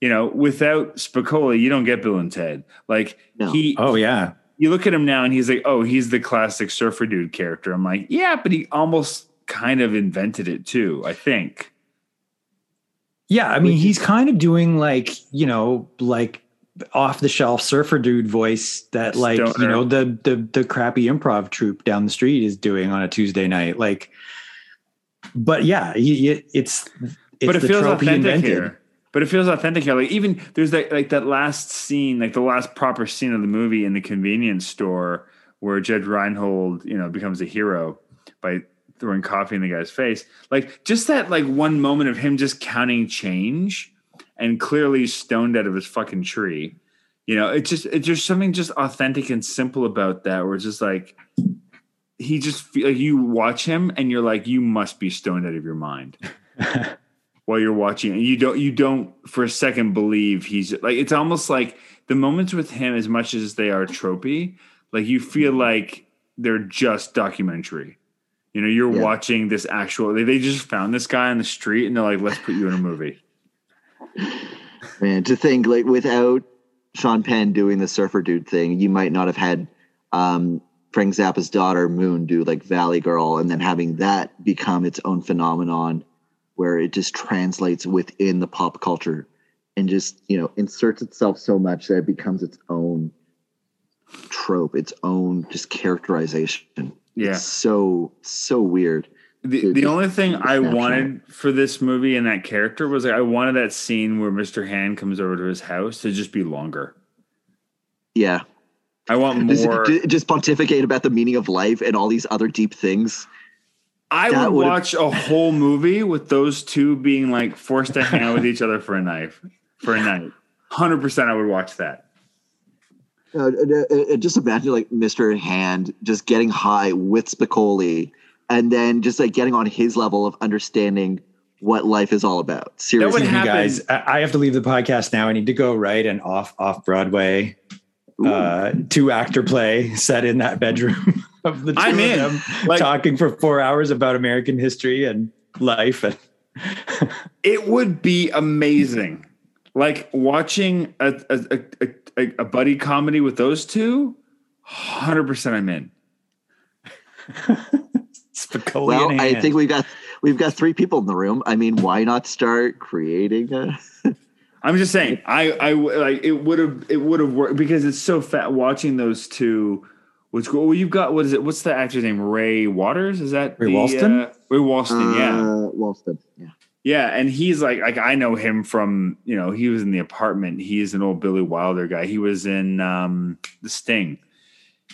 You know, without Spicoli, you don't get Bill and Ted. Like No. he, Oh yeah. you look at him now and he's like, oh, he's the classic surfer dude character. I'm like, yeah, but he almost kind of invented it too. I think. Yeah, I mean, he's kind of doing like you know, like off the shelf surfer dude voice that like you know the the the crappy improv troupe down the street is doing on a Tuesday night. Like, but yeah, he, he- it's it's but it feels he authentic invented. here. But it feels authentic here. Like even there's that like that last scene, like the last proper scene of the movie in the convenience store where Judge Reinhold, you know, becomes a hero by throwing coffee in the guy's face. Like just that like one moment of him just counting change and clearly stoned out of his fucking tree. You know, it's just it's just something just authentic and simple about that where it's just like he just feel like you watch him and you're like you must be stoned out of your mind while you're watching and you don't you don't for a second believe he's like it's almost like the moments with him as much as they are tropey like you feel like they're just documentary you know you're Yeah. watching this actual they, they just found this guy on the street and they're like let's put you in a movie Man, to think like without Sean Penn doing the surfer dude thing, you might not have had um, Frank Zappa's daughter Moon do like Valley Girl, and then having that become its own phenomenon, where it just translates within the pop culture and just you know inserts itself so much that it becomes its own trope, its own just characterization. Yeah. It's so so weird. The, the only thing I wanted for this movie and that character was like, I wanted that scene where Mr. Hand comes over to his house to just be longer. Yeah, I want just, more. ju- just pontificate about the meaning of life and all these other deep things. I that would watch a whole movie with those two being like forced to hang out with each other for a night. For a night, hundred percent, I would watch that. Uh, uh, uh, just imagine like Mr. Hand just getting high with Spicoli and then just like getting on his level of understanding what life is all about. Seriously. would Excuse me, happen- guys. I I have to leave the podcast now. I need to go right and off off Broadway. Uh, two actor play set in that bedroom of the 2 I'm of in. them Like- talking for four hours about American history and life. And It would be amazing, like watching a a, a, a, a buddy comedy with those two. Hundred percent, I'm in. Spicoli well, I hand. think we've got we've got three people in the room. I mean, why not start creating a I'm just saying, I, I like it would have, it would have worked because it's so fat watching those two. Which well, you've got what is it? What's the actor's name? Ray Waters? Is that Ray the, Walston? Uh, Ray Walston, yeah, uh, Walston? Yeah. yeah. And he's like, like I know him from, you know, he was in the apartment. He's an old Billy Wilder guy. He was in um The Sting,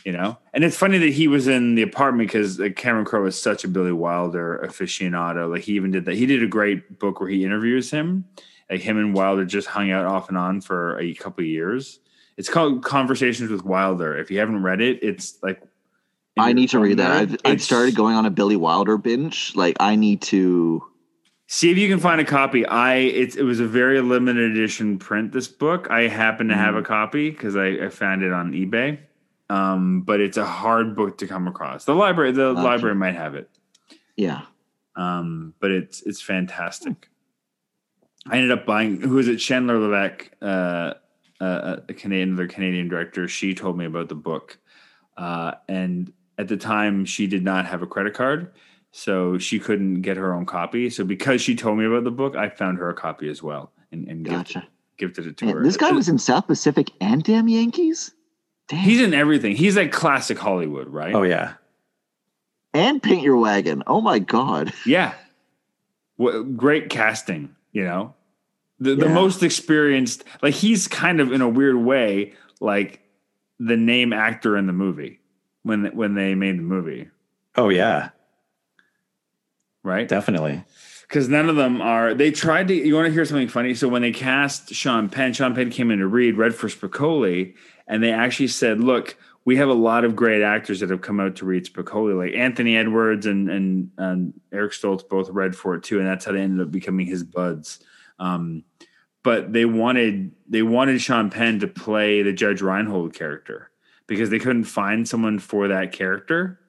you know. And it's funny that he was in the apartment because uh, Cameron Crowe is such a Billy Wilder aficionado. Like he even did that. He did a great book where he interviews him. Like him and Wilder just hung out off and on for a couple of years. It's called Conversations with Wilder. If you haven't read it, it's like I need to read that. I've, I've started going on a Billy Wilder binge. Like I need to. See if you can find a copy. I it's it was a very limited edition print. This book I happen to have mm. a copy because I, I found it on eBay. Um, but it's a hard book to come across. The library the Gotcha. library might have it. Yeah. Um, but it's it's fantastic. I ended up buying. Who is it? Chandler Levesque, uh, uh, a Canadian, another Canadian director. She told me about the book, uh, and at the time she did not have a credit card, so she couldn't get her own copy. So because she told me about the book, I found her a copy as well and, and gifted, Gotcha. gifted it to Man, her. this guy was in South Pacific and damn Yankees. Damn. He's in everything. He's like classic Hollywood, right? oh yeah, and Paint Your Wagon. Oh my god. Yeah. What great casting, you know. The the most experienced like he's kind of in a weird way like the name actor in the movie when when they made the movie, oh yeah, right? definitely. Cuz none of them are they tried to you want to hear something funny? So when they cast Sean Penn, Sean Penn came in to read read for Spicoli and they actually said, "Look, we have a lot of great actors that have come out to read Spicoli, like Anthony Edwards and and, and Eric Stoltz both read for it too, and that's how they ended up becoming his buds. Um, but they wanted they wanted Sean Penn to play the Judge Reinhold character because they couldn't find someone for that character,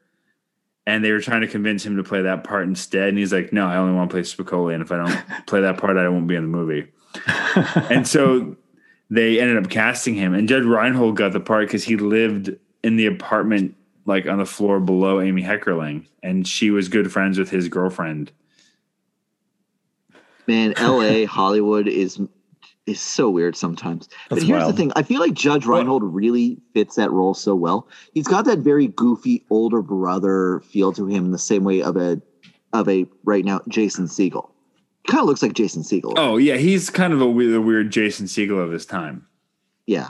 and they were trying to convince him to play that part instead. And he's like, "No, I only want to play Spicoli, and if I don't play that part, I won't be in the movie." and so they ended up casting him, and Judge Reinhold got the part because he lived in the apartment like on the floor below Amy Heckerling, and she was good friends with his girlfriend. Man, LA, Hollywood is is so weird sometimes. but here's wild. the thing: I feel like Judge Reinhold really fits that role so well. He's got that very goofy older brother feel to him, in the same way of a of a right now Jason Segel. Kind of looks like Jason Segel. Oh yeah, he's kind of a weird, a weird Jason Segel of his time. yeah,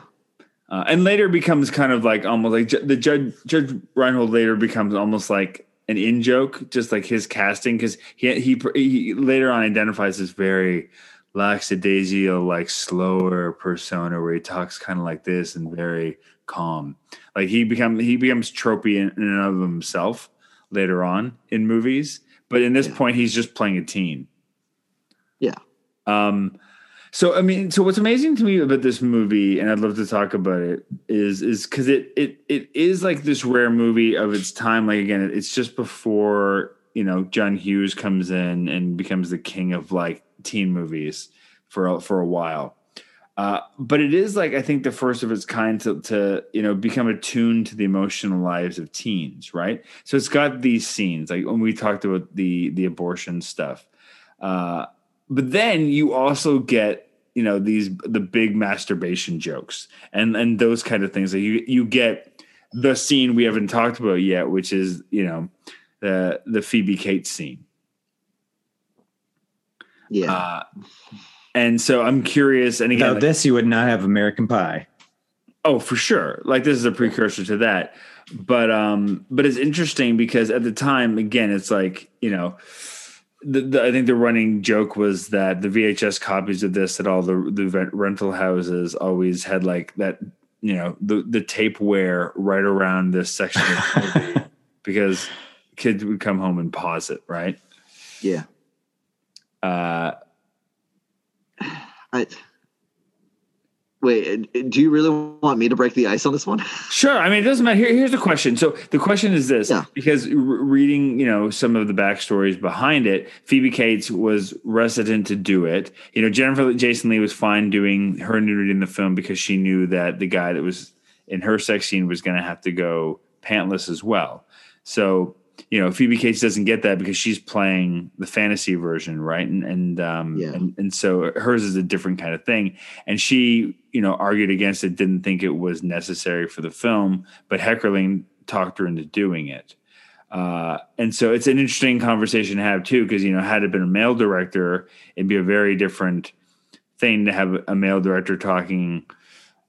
Uh, and later becomes kind of like almost like the judge Judge Reinhold later becomes almost like an in joke, just like his casting because he, he he later on identifies as very lackadaisical, like slower persona where he talks kind of like this and very calm. Like he become he becomes tropey in, in and of himself later on in movies, but in this Yeah. point he's just playing a teen. yeah. Um, so I mean, so what's amazing to me about this movie, and I'd love to talk about it, is is because it it it is like this rare movie of its time. Like again, it's just before you know John Hughes comes in and becomes the king of like teen movies for a, for a while. Uh, but it is like I think the first of its kind to to you know become attuned to the emotional lives of teens, right? So it's got these scenes like when we talked about the the abortion stuff. Uh, but then you also get you know these the big masturbation jokes and and those kind of things that you you get the scene we haven't talked about yet, which is you know the the Phoebe Cates scene. Yeah. Uh, and so I'm curious. And again, Without like- this, you would not have American Pie. Oh, for sure. Like this is a precursor to that. But um but it's interesting because at the time again it's like, you know, the, the, I think the running joke was that the VHS copies of this at all the the rent- rental houses always had like that, you know, the the tape wear right around this section of the movie because kids would come home and pause it, right? yeah. Uh I, wait, do you really want me to break the ice on this one? Sure. I mean, it doesn't matter. Here, here's the question. So the question is this: Yeah. because re- reading, you know, some of the backstories behind it, Phoebe Cates was resident to do it. You know, Jennifer Jason Lee was fine doing her nudity in the film because she knew that the guy that was in her sex scene was going to have to go pantless as well. So you know, Phoebe Cates doesn't get that because she's playing the fantasy version, right? And and um, Yeah. and and so hers is a different kind of thing. And she, you know, argued against it, didn't think it was necessary for the film, but Heckerling talked her into doing it. Uh, and so it's an interesting conversation to have too, because you know, had it been a male director, it'd be a very different thing to have a male director talking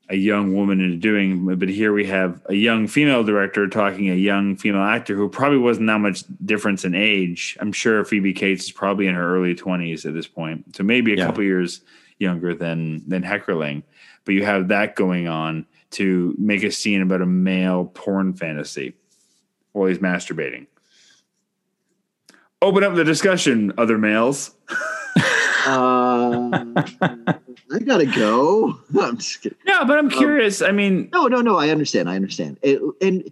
a young woman into doing. But here we have a young female director talking a young female actor who probably wasn't that much difference in age. I'm sure Phoebe Cates is probably in her early 20s at this point, so maybe a Yeah. couple years younger than than Heckerling. But you have that going on to make a scene about a male porn fantasy while he's masturbating. Open up the discussion, other males. Um, Uh, I gotta go. I'm just kidding. Yeah, but I'm curious. I mean, No, no, no. I understand. I understand. It, and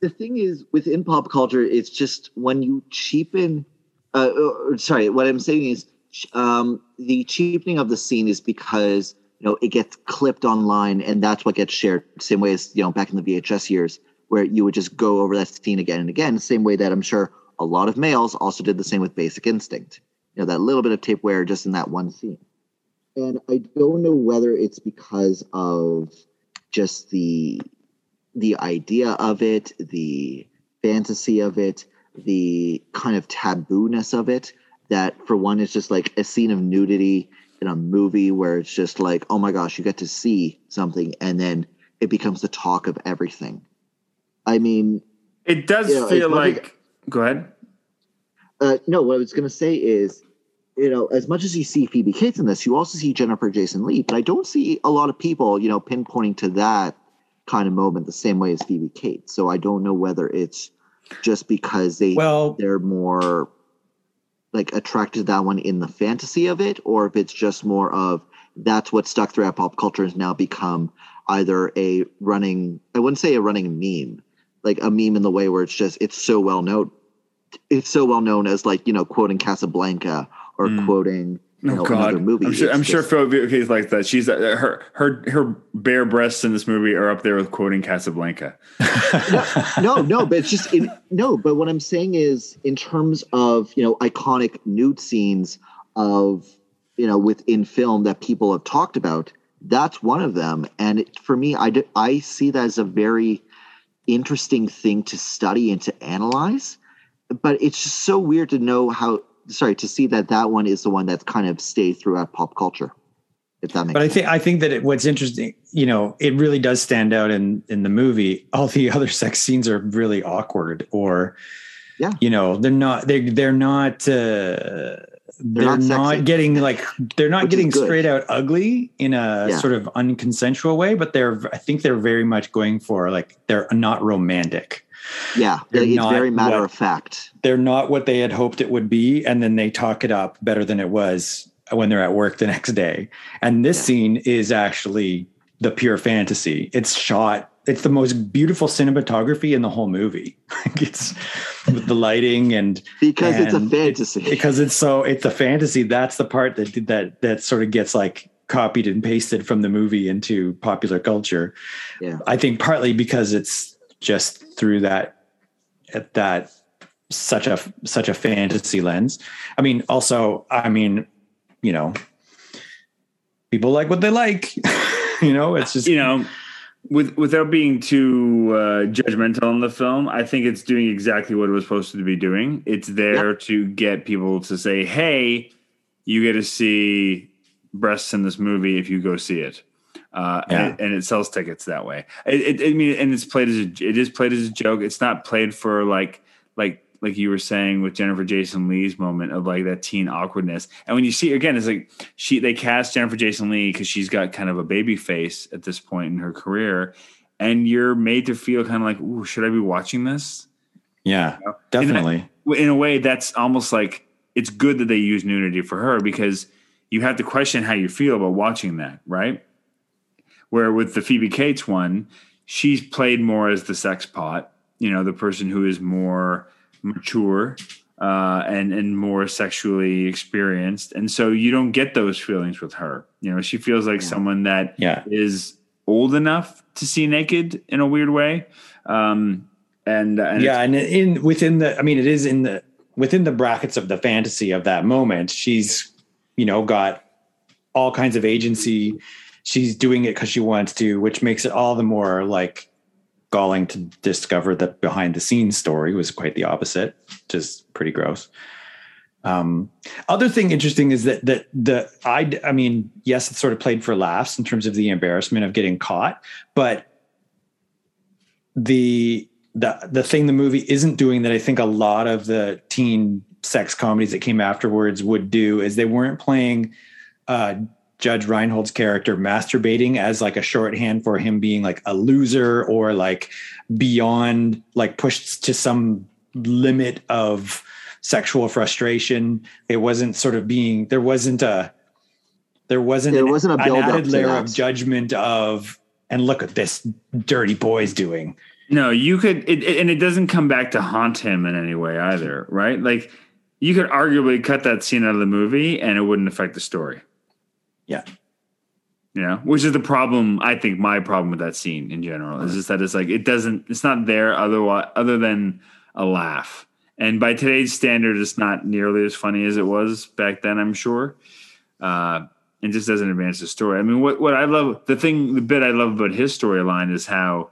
the thing is, within pop culture, it's just when you cheapen. Uh, or, sorry, what I'm saying is, um, the cheapening of the scene is because you know it gets clipped online, and that's what gets shared. Same way as you know back in the VHS years, where you would just go over that scene again and again. Same way that I'm sure a lot of males also did the same with Basic Instinct. You know that little bit of tape wear just in that one scene. And I don't know whether it's because of just the the idea of it, the fantasy of it, the kind of tabooness of it. That for one, it's just like a scene of nudity in a movie where it's just like, oh my gosh, you get to see something, and then it becomes the talk of everything. I mean, it does Yeah, feel it's nothing- like. Go ahead. uh, no, what I was going to say is, you know, as much as you see Phoebe Cates in this, you also see Jennifer Jason Lee, but I don't see a lot of people, you know, pinpointing to that kind of moment the same way as Phoebe Cates. So I don't know whether it's just because they Well, they're more like attracted to that one in the fantasy of it, or if it's just more of that's what stuck throughout pop culture has now become either a running I wouldn't say a running meme, like a meme in the way where it's just it's so well known it's so well known as like, you know, quoting Casablanca or Mm. quoting you know, Oh God, another movie. I'm sure. I'm sure just- Phoebe Cates like that. She's uh, her her her bare breasts in this movie are up there with quoting Casablanca. no, no, but it's just in, no. But what I'm saying is, in terms of you know iconic nude scenes of you know within film that people have talked about, that's one of them. And it, for me, I do, I see that as a very interesting thing to study and to analyze. But it's just so weird to know how. Sorry, to see that that one is the one that's kind of stayed throughout pop culture. If that makes but I think I think that it, what's interesting, you know, it really does stand out in in the movie. All the other sex scenes are really awkward, or Yeah. you know, they're not they they're not uh, they're, not not, getting like they're not Which getting straight out ugly in a Yeah. sort of unconsensual way, but they're I think they're very much going for like they're not romantic. Yeah, they're it's very matter what- of fact. They're not what they had hoped it would be, and then they talk it up better than it was when they're at work the next day. And this Yeah. scene is actually the pure fantasy. It's shot. It's the most beautiful cinematography in the whole movie. it's with the lighting and because it's a And fantasy. because it's so it's a fantasy. That's the part that that that sort of gets like copied and pasted from the movie into popular culture. Yeah. I think partly because it's just through that at that such a such a fantasy lens. I mean, also, I mean, you know, people like what they like. you know, it's just you know, with without being too uh, judgmental on the film, I think it's doing exactly what it was supposed to be doing. It's there to get people to say, "Hey, you get to see breasts in this movie if you go see it." Uh, Yeah. and, it, and it sells tickets that way. It, it, I mean, and it's played as a, it is played as a joke. It's not played for like like like you were saying with Jennifer Jason Lee's moment of like that teen awkwardness. And when you see again, it's like she they cast Jennifer Jason Lee because she's got kind of a baby face at this point in her career, and you're made to feel kind of like, ooh, should I be watching this? yeah, And definitely. that- in a way, that's almost like it's good that they use nudity for her because you have to question how you feel about watching that, right? Where with the Phoebe Cates one, she's played more as the sex pot, you know, the person who is more mature uh, and and more sexually experienced, and so you don't get those feelings with her. You know, she feels like someone that Yeah. is old enough to see naked in a weird way. Um, and, and yeah, and in within the, I mean, it is in the within the brackets of the fantasy of that moment. She's, you know, got all kinds of agency. She's doing it because she wants to, which makes it all the more like galling to discover that behind the scenes story was quite the opposite, is pretty gross. Um, other thing interesting is that that the I I mean, yes, it's sort of played for laughs in terms of the embarrassment of getting caught, but the the the thing the movie isn't doing that I think a lot of the teen sex comedies that came afterwards would do is they weren't playing uh, Judge Reinhold's character masturbating as like a shorthand for him being like a loser or like beyond like pushed to some limit of sexual frustration. It wasn't sort of being there wasn't a there wasn't There wasn't a an build-up added to layer that. of judgment of and look at this dirty boy's doing. No, you could, it, it- and it doesn't come back to haunt him in any way either, right? Like you could arguably cut that scene out of the movie, and it wouldn't affect the story. Yeah. Know, which is the problem. I think my problem with that scene in general is just that it's like it doesn't, it's not there otherwise, other than a laugh. And by today's standard, it's not nearly as funny as it was back then. I'm sure, uh, and just doesn't advance the story. I mean, what what I love, the thing, the bit I love about his storyline is how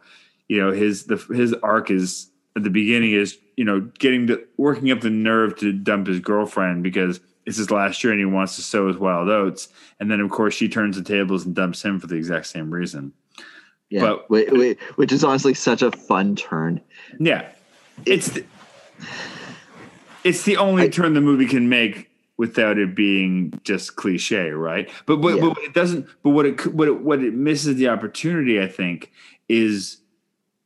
you know his the his arc is at the beginning is you know getting to working up the nerve to dump his girlfriend because it's his last year and he wants to sow his wild oats and then of course she turns the tables and dumps him for the exact same reason Yeah, But- whi- whi- which is honestly such a fun turn. yeah it's the, it's the only I- turn the movie can make without it being just cliche right but but, Yeah. but it doesn't but what it what it, what it misses the opportunity i think is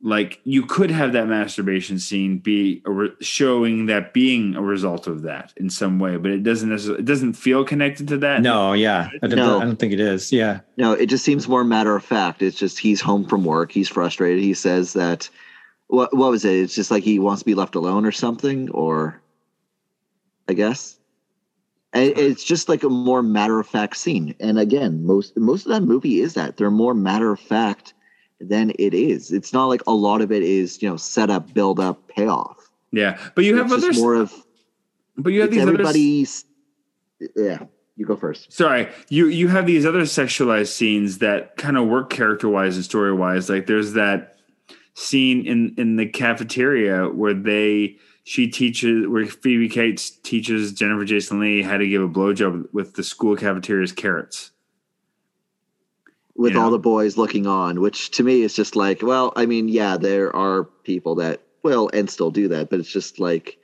like you could have that masturbation scene be a re- showing that being a result of that in some way, but it doesn't necessarily it doesn't feel connected to that. No, yeah, I don't, No. I don't think it is. Yeah, No, it just seems more matter of fact. It's just he's home from work. He's frustrated. He says that what what was it? It's just like he wants to be left alone or something, or I guess. And it's just like a more matter of fact scene. And again, most most of that movie is that they're more matter of fact than it is. It's not like a lot of it is you know set up, build up, payoff. Yeah, but you have other more of but you have these other everybody's. Yeah, you go first. sorry you you have these other sexualized scenes that kind of work character wise and story wise like there's that scene in in the cafeteria where they she teaches where phoebe cates teaches jennifer jason lee how to give a blowjob with the school cafeteria's carrots with know? all the boys looking on, which to me is just like, well, I mean, yeah, there are people that will and still do that, but it's just like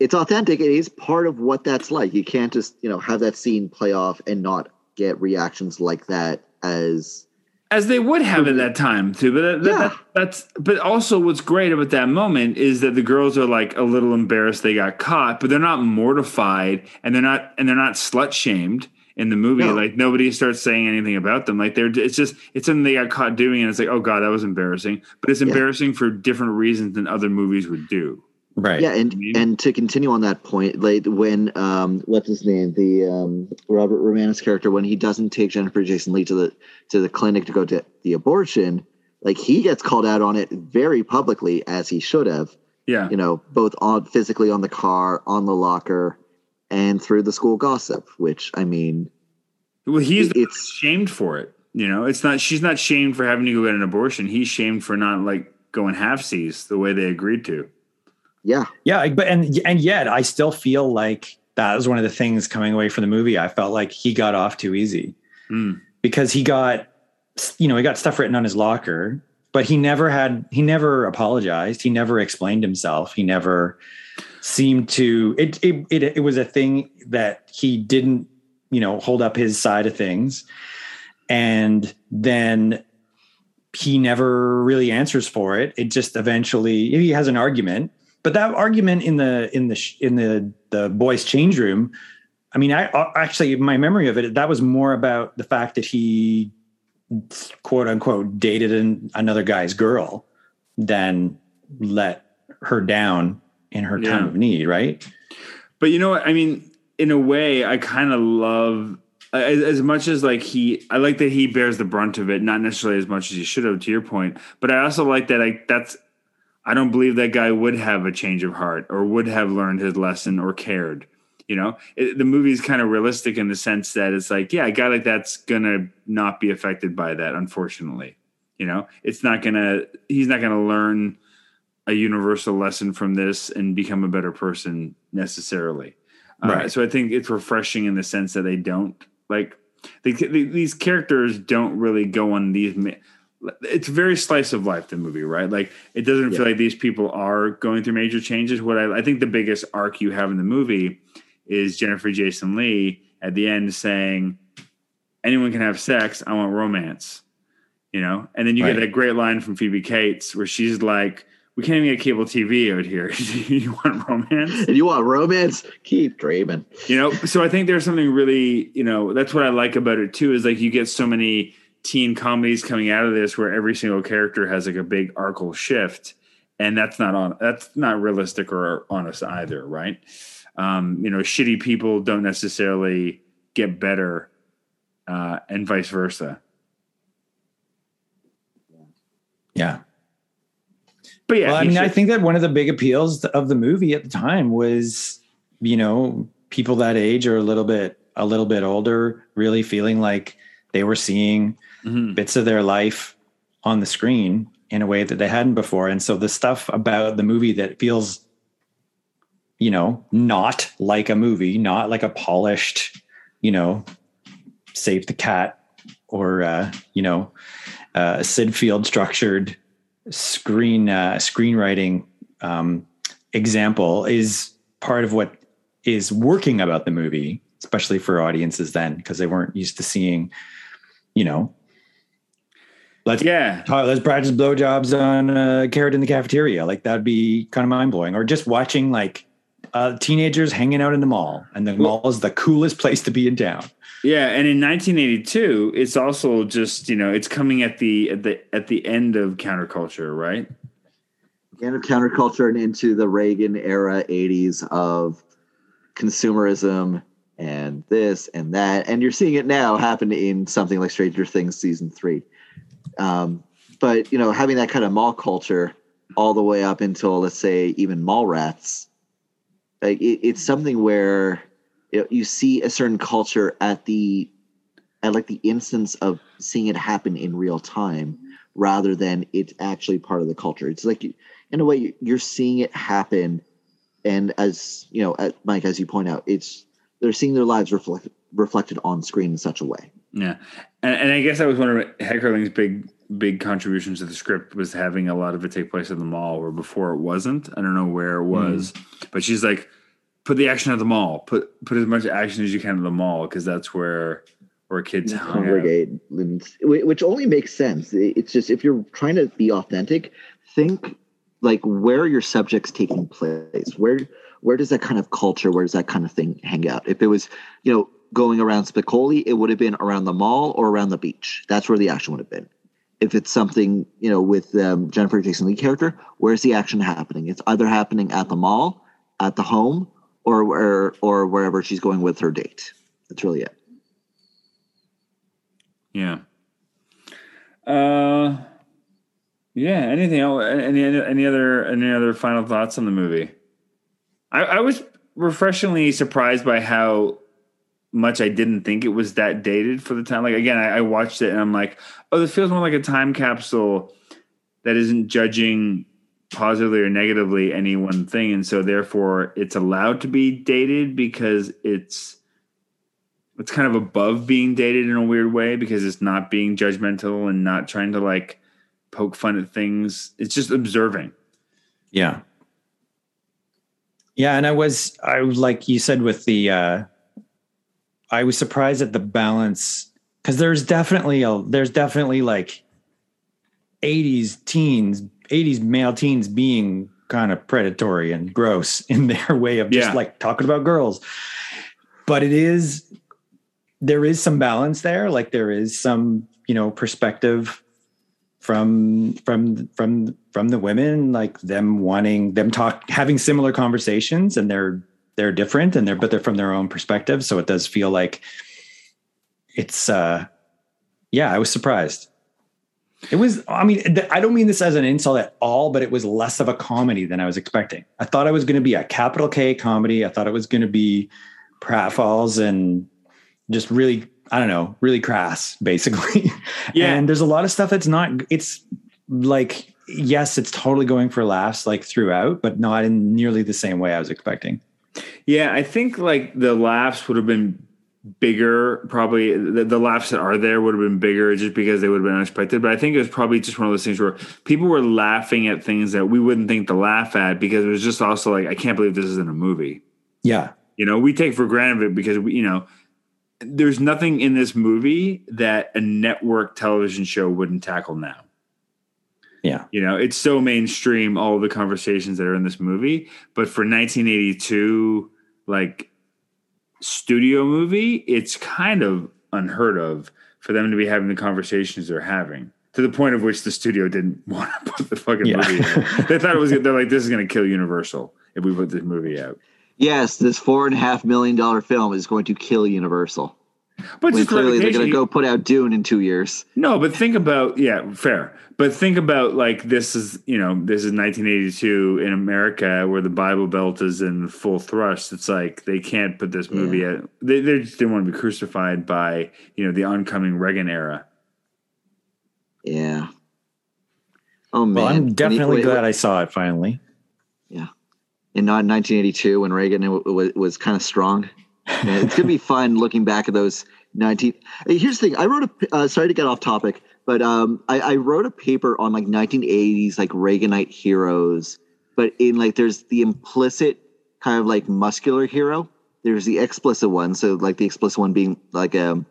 it's authentic. It is part of what that's like. You can't just, you know, have that scene play off and not get reactions like that as as they would have at that time too but that- Yeah. that- that's but also what's great about that moment is that the girls are like a little embarrassed they got caught but they're not mortified and they're not and they're not slut shamed in the movie No. like nobody starts saying anything about them like they're it's just it's something they got caught doing and it's like oh god that was embarrassing but it's Yeah. embarrassing for different reasons than other movies would do right. yeah, and Mhm. and to continue on that point, like when um what's his name, the um Robert Romanus character, when he doesn't take Jennifer Jason Lee to the to the clinic to go to the abortion, like he gets called out on it very publicly as he should have. yeah you know, both on physically on the car, on the locker, and through the school gossip. Which I mean, Well, he's the It's- shamed for it. You know, it's not. She's not shamed for having to go get an abortion. He's shamed for not like going half seas the way they agreed to. Yeah, Yeah, but and and yet I still feel like that was one of the things coming away from the movie. I felt like he got off too easy Hmm. because he got you know he got stuff written on his locker, but he never had he never apologized. He never explained himself. He never seemed to it it it, it was a thing that he didn't you know hold up his side of things. And then he never really answers for it. It just eventually he has an argument but that argument in the in the in the the boys change room i mean i I- actually my memory of it that was more about the fact that he quote unquote dated an, another guy's girl than let her down in her time of need right But you know what? I mean, in a way, I kind of love as, as much as like he. I like that he bears the brunt of it, not necessarily as much as he should have. To your point, but I also like that. I that's. I don't believe that guy would have a change of heart or would have learned his lesson or cared. You know, it, the movie is kind of realistic in the sense that it's like, yeah, a guy like that's gonna not be affected by that. Unfortunately, you know, it's not gonna. He's not gonna learn a universal lesson from this and become a better person necessarily. Uh, Right. so I think it's refreshing in the sense that they don't like they, they, these characters don't really go on these. It's very slice of life the movie, right? Like it doesn't feel like these people are going through major changes. What I, I think the biggest arc you have in the movie is Jennifer Jason Lee at the end saying, "Anyone can have sex. I want romance." You know, and then you Right. get that great line from Phoebe Cates where she's like, "We can't even get cable TV out here. you want romance?" if you want romance, keep dreaming. you know so i think there's something really you know that's what i like about it too is like you get so many teen comedies coming out of this where every single character has like a big arcal shift and that's not on that's not realistic or honest either right um you know shitty people don't necessarily get better uh and vice versa yeah but yeah well, I mean, I think that one of the big appeals of the movie at the time was, you know, people that age or a little bit a little bit older, really feeling like they were seeing Mhm. bits of their life on the screen in a way that they hadn't before. And so the stuff about the movie that feels, you know, not like a movie, not like a polished, you know, save the cat or uh, you know, uh, Syd Field structured screen uh, screenwriting um, example is part of what is working about the movie, especially for audiences then, because they weren't used to seeing, you know, let's yeah talk, let's practice blowjobs on a carrot in the cafeteria. Like that'd be kind of mind blowing, or just watching like uh, teenagers hanging out in the mall, and the mall is the coolest place to be in town. Yeah, and in 1982, it's also just you know it's coming at the at the at the end of counterculture, right? End of counterculture and into the Reagan era 80s of consumerism and this and that. And you're seeing it now happen in something like Stranger Things season three. Um, but you know, having that kind of mall culture all the way up until let's say even Mallrats, like it, it's something where you, see a certain culture at the at like the instance of seeing it happen in real time rather than it's actually part of the culture. It's like in a way you- you're seeing it happen, and as you know, Mike, as you point out, it's they're seeing their lives reflect, reflected on screen in such a way. Yeah, and, and I guess that was one of Heckerling's big big contributions to the script was having a lot of it take place at the mall, where before it wasn't. I don't know where it was, mm. but she's like, put the action at the mall. Put put as much action as you can at the mall because that's where where kids congregate, which only makes sense. It's just if you're trying to be authentic, think like where are your subjects taking place? Where where does that kind of culture, where does that kind of thing hang out? If it was, you know, going around Spicoli, it would have been around the mall or around the beach. That's where the action would have been. If it's something, you know, with um, Jennifer Jason Lee character, where's the action happening? It's either happening at the mall, at the home, or where or wherever she's going with her date. That's really it. Yeah. Uh, yeah. Anything else? Any any other any other final thoughts on the movie? I, I was refreshingly surprised by how much I didn't think it was that dated for the time. Like again, I, I watched it and I'm like, oh, this feels more like a time capsule that isn't judging positively or negatively any one thing, and so therefore it's allowed to be dated because it's it's kind of above being dated in a weird way because it's not being judgmental and not trying to like poke fun at things. It's just observing. Yeah. Yeah, and I was I was like you said with the uh I was surprised at the balance cuz there's definitely a there's definitely like 80s teens, 80s male teens being kind of predatory and gross in their way of just Yeah. like talking about girls. But it is there is some balance there, like there is some, you know, perspective from from from from the women like them wanting them talk having similar conversations and they're they're different and they're but they're from their own perspective so it does feel like it's uh yeah i was surprised it was i mean i don't mean this as an insult at all but it was less of a comedy than i was expecting. I thought it was going to be a capital k comedy. I thought it was going to be pratfalls and just really i don't know really crass basically. Yeah. and there's a lot of stuff that's not it's like yes it's totally going for laughs like throughout but not in nearly the same way i was expecting. Yeah, I think like the laughs would have been bigger. Probably the, the laughs that are there would have been bigger just because they would have been unexpected. But I think it was probably just one of those things where people were laughing at things that we wouldn't think to laugh at because it was just also like, I can't believe this isn't a movie. yeah You know, we take for granted it because we, you know, there's nothing in this movie that a network television show wouldn't tackle now. yeah You know, it's so mainstream, all the conversations that are in this movie. But for 1982, like studio movie, it's kind of unheard of for them to be having the conversations they're having. To the point of which the studio didn't want to put the fucking Yeah. movie out. They thought it was, they're like, this is going to kill Universal if we put this movie out. Yes, this four and a half million dollar film is going to kill Universal. But When just clearly they're going to go put out Dune in two years. No, but think about yeah, fair. But think about like this is you know this is 1982 in America where the Bible Belt is in full thrust. It's like they can't put this movie at they they just didn't want to be crucified by you know the oncoming Reagan era. Yeah. Oh man. well i'm definitely it- glad i saw it finally Yeah. In not 1982 when Reagan was, was kind of strong. It's gonna be fun looking back at those 19. Here's the thing. I wrote a Uh, sorry to get off topic, but um, I, I wrote a paper on like 1980s like Reaganite heroes. But in like, there's the implicit kind of like muscular hero. There's the explicit one. So like the explicit one being like um,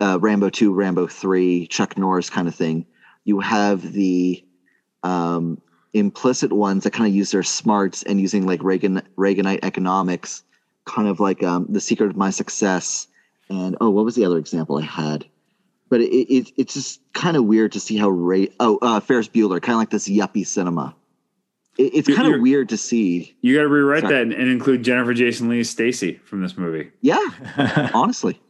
uh, Rambo 2, Rambo 3, Chuck Norris kind of thing. You have the um, implicit ones that kind of use their smarts and using like Reagan Reaganite economics, kind of like um, the secret of my success. And oh, what was the other example I had? But it, it it's just kind of weird to see how Ray oh uh, Ferris Bueller kind of like this yuppie cinema. It, it's kind of weird to see. You got to rewrite Sorry. that and, and include Jennifer Jason Lee Stacy from this movie. Yeah, honestly.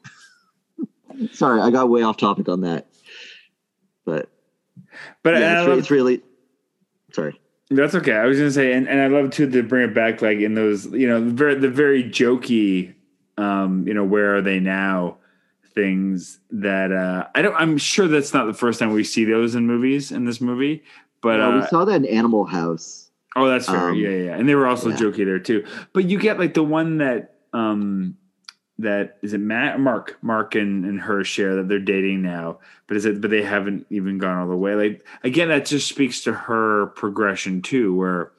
Sorry, I got way off topic on that. But But yeah, it's, love- it's really sorry. That's okay. I was gonna say, and, and I love too to bring it back, like in those, you know, the very the very jokey, um, you know, where are they now? Things that uh, I don't. I'm sure that's not the first time we see those in movies in this movie, but Uh, uh, we saw that in Animal House. oh, that's fair. um, yeah, yeah, and they were also yeah. jokey there too. But you get like the one that um, that is it Matt Mark Mark and, and her share that they're dating now, but is it but they haven't even gone all the way. Like again, that just speaks to her progression too, where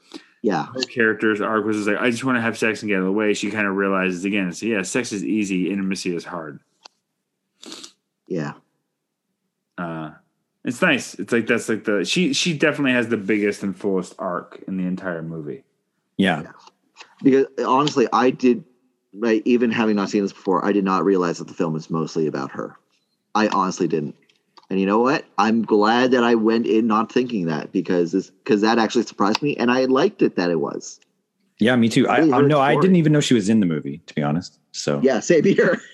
Yeah, her character's arc was just like, I just want to have sex and get out of the way. She kind of realizes again, so yeah, sex is easy, intimacy is hard. yeah. Uh, it's nice. It's like that's like the she she definitely has the biggest and fullest arc in the entire movie. yeah because honestly i did right even having not seen this before i did not realize that the film is mostly about her. I honestly didn't. And you know what? I'm glad that i went in not thinking that because this because that actually surprised me and i liked it that it was. Yeah me too. I, Really I her no i didn't even know she was in the movie to be honest so. Yeah same here.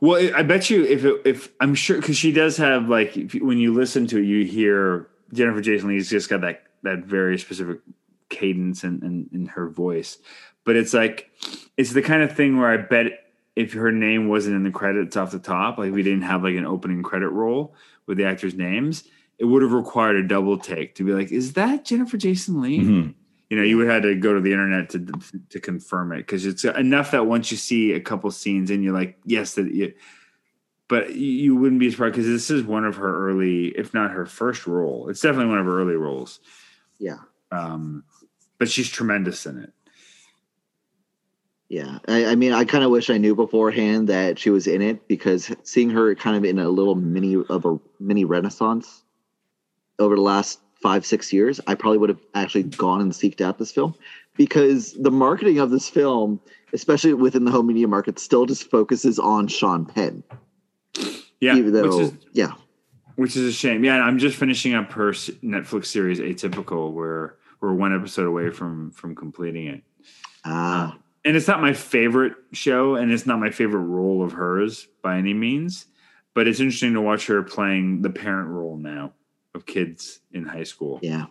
Well, I bet you if it, if I'm sure because she does have like if you, when you listen to it, you hear Jennifer Jason Lee's just got that that very specific cadence in, in, in her voice. But it's like it's the kind of thing where I bet if her name wasn't in the credits off the top, like we didn't have like an opening credit roll with the actors' names, it would have required a double take to be like, is that Jennifer Jason Lee? Mhm. You know, you would have had to go to the internet to to confirm it because it's enough that once you see a couple scenes and you're like, yes, that you. But you- you wouldn't be surprised because this is one of her early, if not her first role. It's definitely one of her early roles. Yeah. Um, but she's tremendous in it. Yeah, I, I mean, I kind of wish I knew beforehand that she was in it because seeing her kind of in a little mini of a mini renaissance over the last five six years, I probably would have actually gone and seeked out this film because the marketing of this film, especially within the home media market, still just focuses on Sean Penn. Yeah, even though, which is yeah, which is a shame. Yeah, I'm just finishing up her Netflix series Atypical, where we're one episode away from from completing it. ah, And it's not my favorite show, and it's not my favorite role of hers by any means. But it's interesting to watch her playing the parent role now of kids in high school. yeah.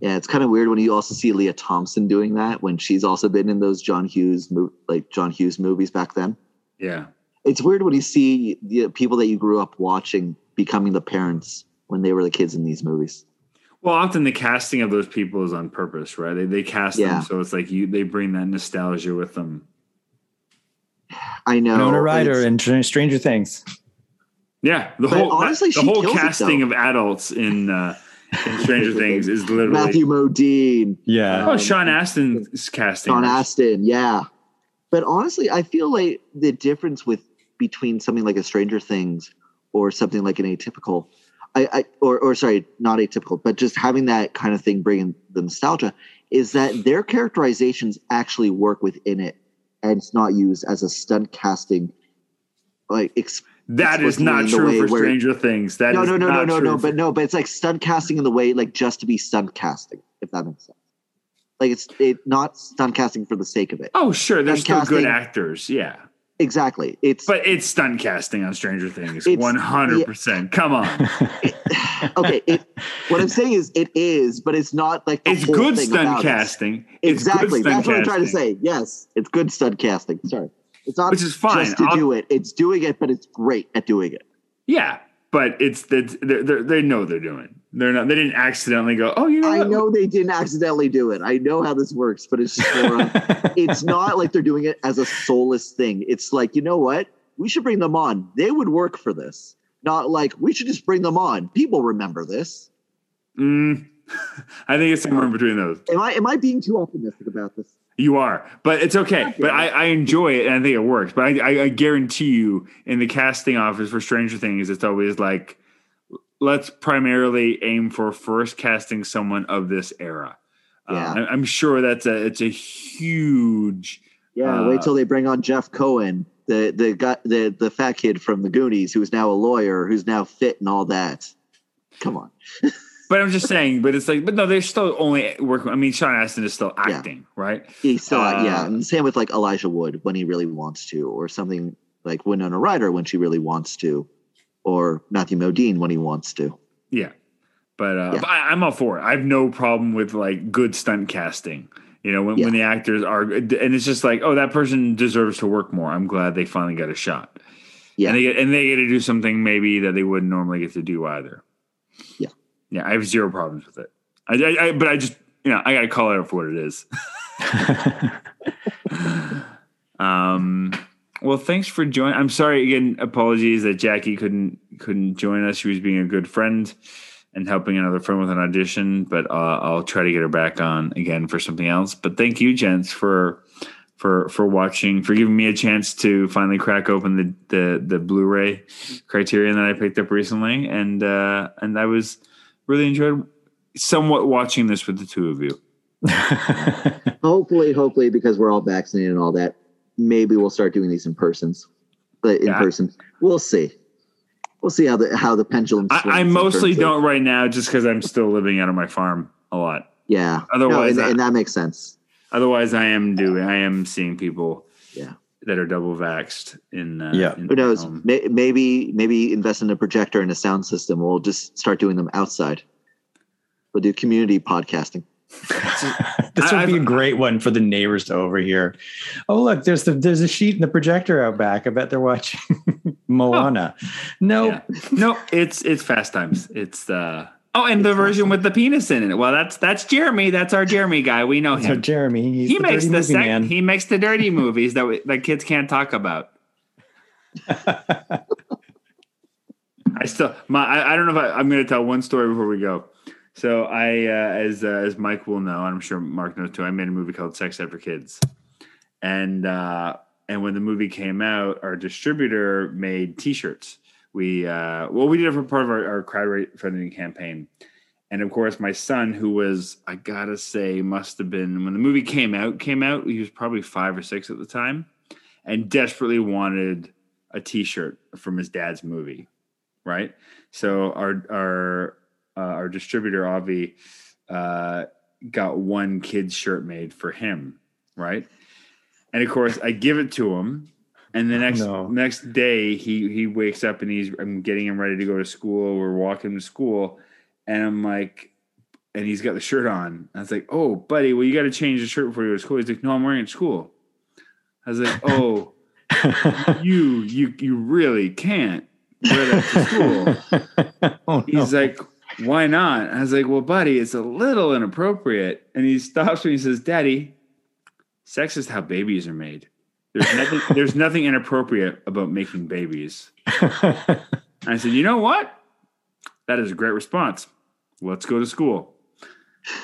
Yeah, it's kind of weird when you also see Lea Thompson doing that when she's also been in those John Hughes mo- like John Hughes movies back then. Yeah, it's weird when you see the people that you grew up watching becoming the parents when they were the kids in these movies. Well, often the casting of those people is on purpose, right? They they cast Yeah. them so it's like you they bring that nostalgia with them. I know. Winona Ryder it's- and Str- Stranger Things. Yeah, the But whole honestly, the whole kills it, casting of adults in uh, in Stranger Things is literally Matthew Modine, Yeah. oh Sean Astin's casting. Sean Astin, yeah. But honestly, I feel like the difference with between something like a Stranger Things or something like an atypical, I, I or or sorry, not atypical, but just having that kind of thing bringing the nostalgia is that their characterizations actually work within it, and it's not used as a stunt casting. Like ex- That is not true for where- Stranger Things. That no, no, no, no, no, no, but no, but it's like stunt casting in the way, like just to be stunt casting, if that makes sense. Like it's it not stunt casting for the sake of it. oh sure, they're stunt still good actors. Yeah, Exactly. It's but it's stunt casting on Stranger Things. One hundred percent. Come on, okay. It, what I'm saying is, it is, but it's not like it's good stunt it. casting. Good Exactly. That's what I'm trying to say. Yes, it's good stunt casting. Sorry, it's not Which is fine. just to I'll- do it. It's doing it, but it's great at doing it. Yeah, but it's that they they know they're doing. They're not. They didn't accidentally go. Oh, you know. I what? know they didn't accidentally do it. I know how this works, but it's just more. it's not like they're doing it as a soulless thing. It's like, you know what? We should bring them on. They would work for this. Not like we should just bring them on. People remember this. Mm, I think it's somewhere in between those. Am I am I being too optimistic about this? You are, but it's okay. But I, I enjoy it and I think it works. But I, I, guarantee you, in the casting office for Stranger Things, it's always like, let's primarily aim for first casting someone of this era. Yeah. Uh, I- I'm sure that's a it's a huge. Yeah, Uh, wait till they bring on Jeff Cohen, the the guy, the the fat kid from the Goonies, who's now a lawyer, who's now fit and all that. Come on. But I'm just saying. But it's like, but no, they're still only working. I mean, Sean Astin is still Yeah. acting, right? He's still, Uh, yeah, and same with like Elijah Wood when he really wants to, or something like Winona Ryder when she really wants to, or Matthew Modine when he wants to. Yeah. But, uh, Yeah. but I, I'm all for it. I have no problem with like good stunt casting. You know, when, when the actors are, and it's just like, oh, that person deserves to work more. I'm glad they finally got a shot. Yeah. And they get, and they get to do something maybe that they wouldn't normally get to do either. Yeah. Yeah. I have zero problems with it. I, I, I but I just, you know, I got to call it out for what it is. um, well, thanks for joining. I'm sorry again. Apologies that Jackie couldn't couldn't join us. She was being a good friend and helping another friend with an audition. But uh, I'll try to get her back on again for something else. But thank you, gents, for for for watching, for giving me a chance to finally crack open the the, the Blu-ray Criterion that I picked up recently, and uh, and I was really enjoyed somewhat watching this with the two of you. Hopefully, hopefully, because we're all vaccinated and all that, maybe we'll start doing these in persons. But in Yeah. person, we'll see. We'll see how the how the pendulum. I, swings I in mostly don't right now, just because I'm still living out of my farm a lot. Yeah. Otherwise, no, I- and, and that makes sense. Otherwise, I am doing. I am seeing people Yeah. That are double vaxxed in. Uh, Yeah. in Who knows? home. Maybe maybe invest in a projector and a sound system. We'll just start doing them outside. We'll do community podcasting. this would be a I've- great one for the neighbors to overhear. Oh, look, there's the there's a sheet in the projector out back. I bet they're watching Moana. No, Yeah. No, it's it's Fast Times. It's uh oh, and the version with the penis in it. Well, that's that's Jeremy. That's our Jeremy guy. We know so him. Jeremy, he's he the makes the sec- man. he makes the dirty movies that we, that kids can't talk about. I still my I, I don't know if I, I'm going to tell one story before we go. So I uh, as uh, as Mike will know, and I'm sure Mark knows too. I made a movie called Sex After Kids, and uh, and when the movie came out, our distributor made T-shirts. We uh, well, we did it for part of our, our crowdfunding campaign, and of course, my son, who was I gotta say, must have been when the movie came out. Came out, he was probably five or six at the time, and desperately wanted a T-shirt from his dad's movie, right? So our our uh, our distributor Avi uh, got one kid's shirt made for him, right? And of course, I give it to him, and the next No. next day he he wakes up and he's I'm getting him ready to go to school. We're walking to school, and I'm like, and he's got the shirt on. I was like, "Oh, buddy, well, you got to change the shirt before you go to school." He's like, "No, I'm wearing it at school." I was like, "Oh, you you you really can't wear that to school." oh, no. He's like, why not? I was like, well, buddy, it's a little inappropriate. And he stops me and says, Daddy, sex is how babies are made. There's nothing, there's nothing inappropriate about making babies. I said, you know what? That is a great response. Let's go to school.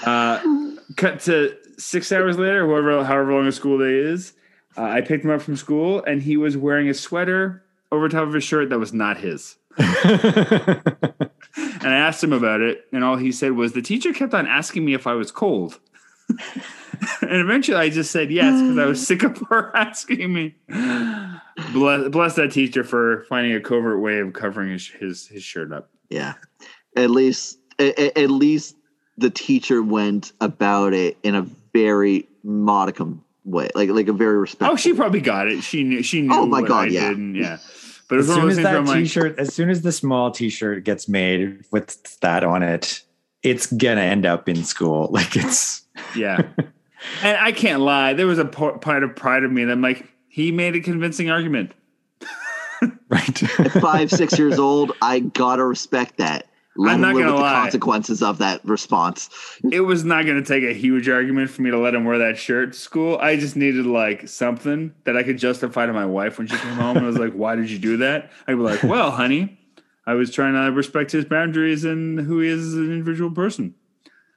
Uh, cut to six hours later, however, however long a school day is. Uh, I picked him up from school, and he was wearing a sweater over top of his shirt that was not his. And I asked him about it, and all he said was the teacher kept on asking me if I was cold. and eventually I just said yes because I was sick of her asking me. Bless, bless that teacher for finding a covert way of covering his his, his shirt up. Yeah. At least at, at least the teacher went about it in a very modicum way. Like like a very respectful. Oh, she probably got it. She knew. She knew. Oh, my God, I yeah. did, and yeah. But as soon as that I'm like, t-shirt, as soon as the small t-shirt gets made with that on it, it's gonna end up in school. Like it's yeah. And I can't lie. There was a po- part of pride of me that I'm like, he made a convincing argument. right. At five, six years old, I gotta respect that. Let I'm him not gonna with the lie. consequences of that response. it was not going to take a huge argument for me to let him wear that shirt to school. I just needed like something that I could justify to my wife when she came home and I was like, "Why did you do that?" I'd be like, "Well, honey, I was trying to respect his boundaries and who he is as an individual person."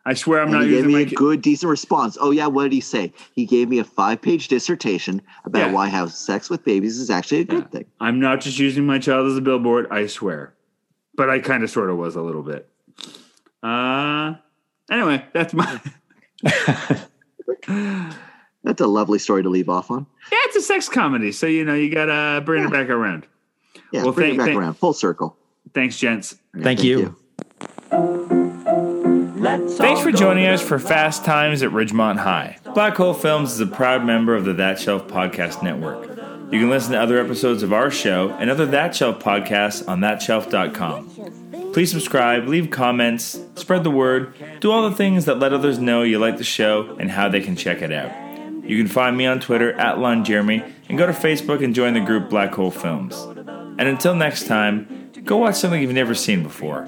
I swear I'm And not he gave me my a ki- good, decent response. Oh yeah, what did he say? He gave me a five-page dissertation about Yeah. why having sex with babies is actually a good Yeah. thing. I'm not just using my child as a billboard. I swear, but I kind of sort of was a little bit. Uh anyway, that's my That's a lovely story to leave off on. yeah. It's a sex comedy, so you know you gotta bring it back around. Yeah, Well, bring thank- it back thank- around, full circle. Thanks, gents. Thank you. Let's Thanks for joining us for Fast Times at Ridgemont High. Black Hole Films is a proud member of the That Shelf Podcast Network. You can listen to other episodes of our show and other That Shelf podcasts on thatshelf.com. Please subscribe, leave comments, spread the word, do all the things that let others know you like the show and how they can check it out. You can find me on Twitter at Lon Jeremy and go to Facebook and join the group Black Hole Films. And until next time, go watch something you've never seen before.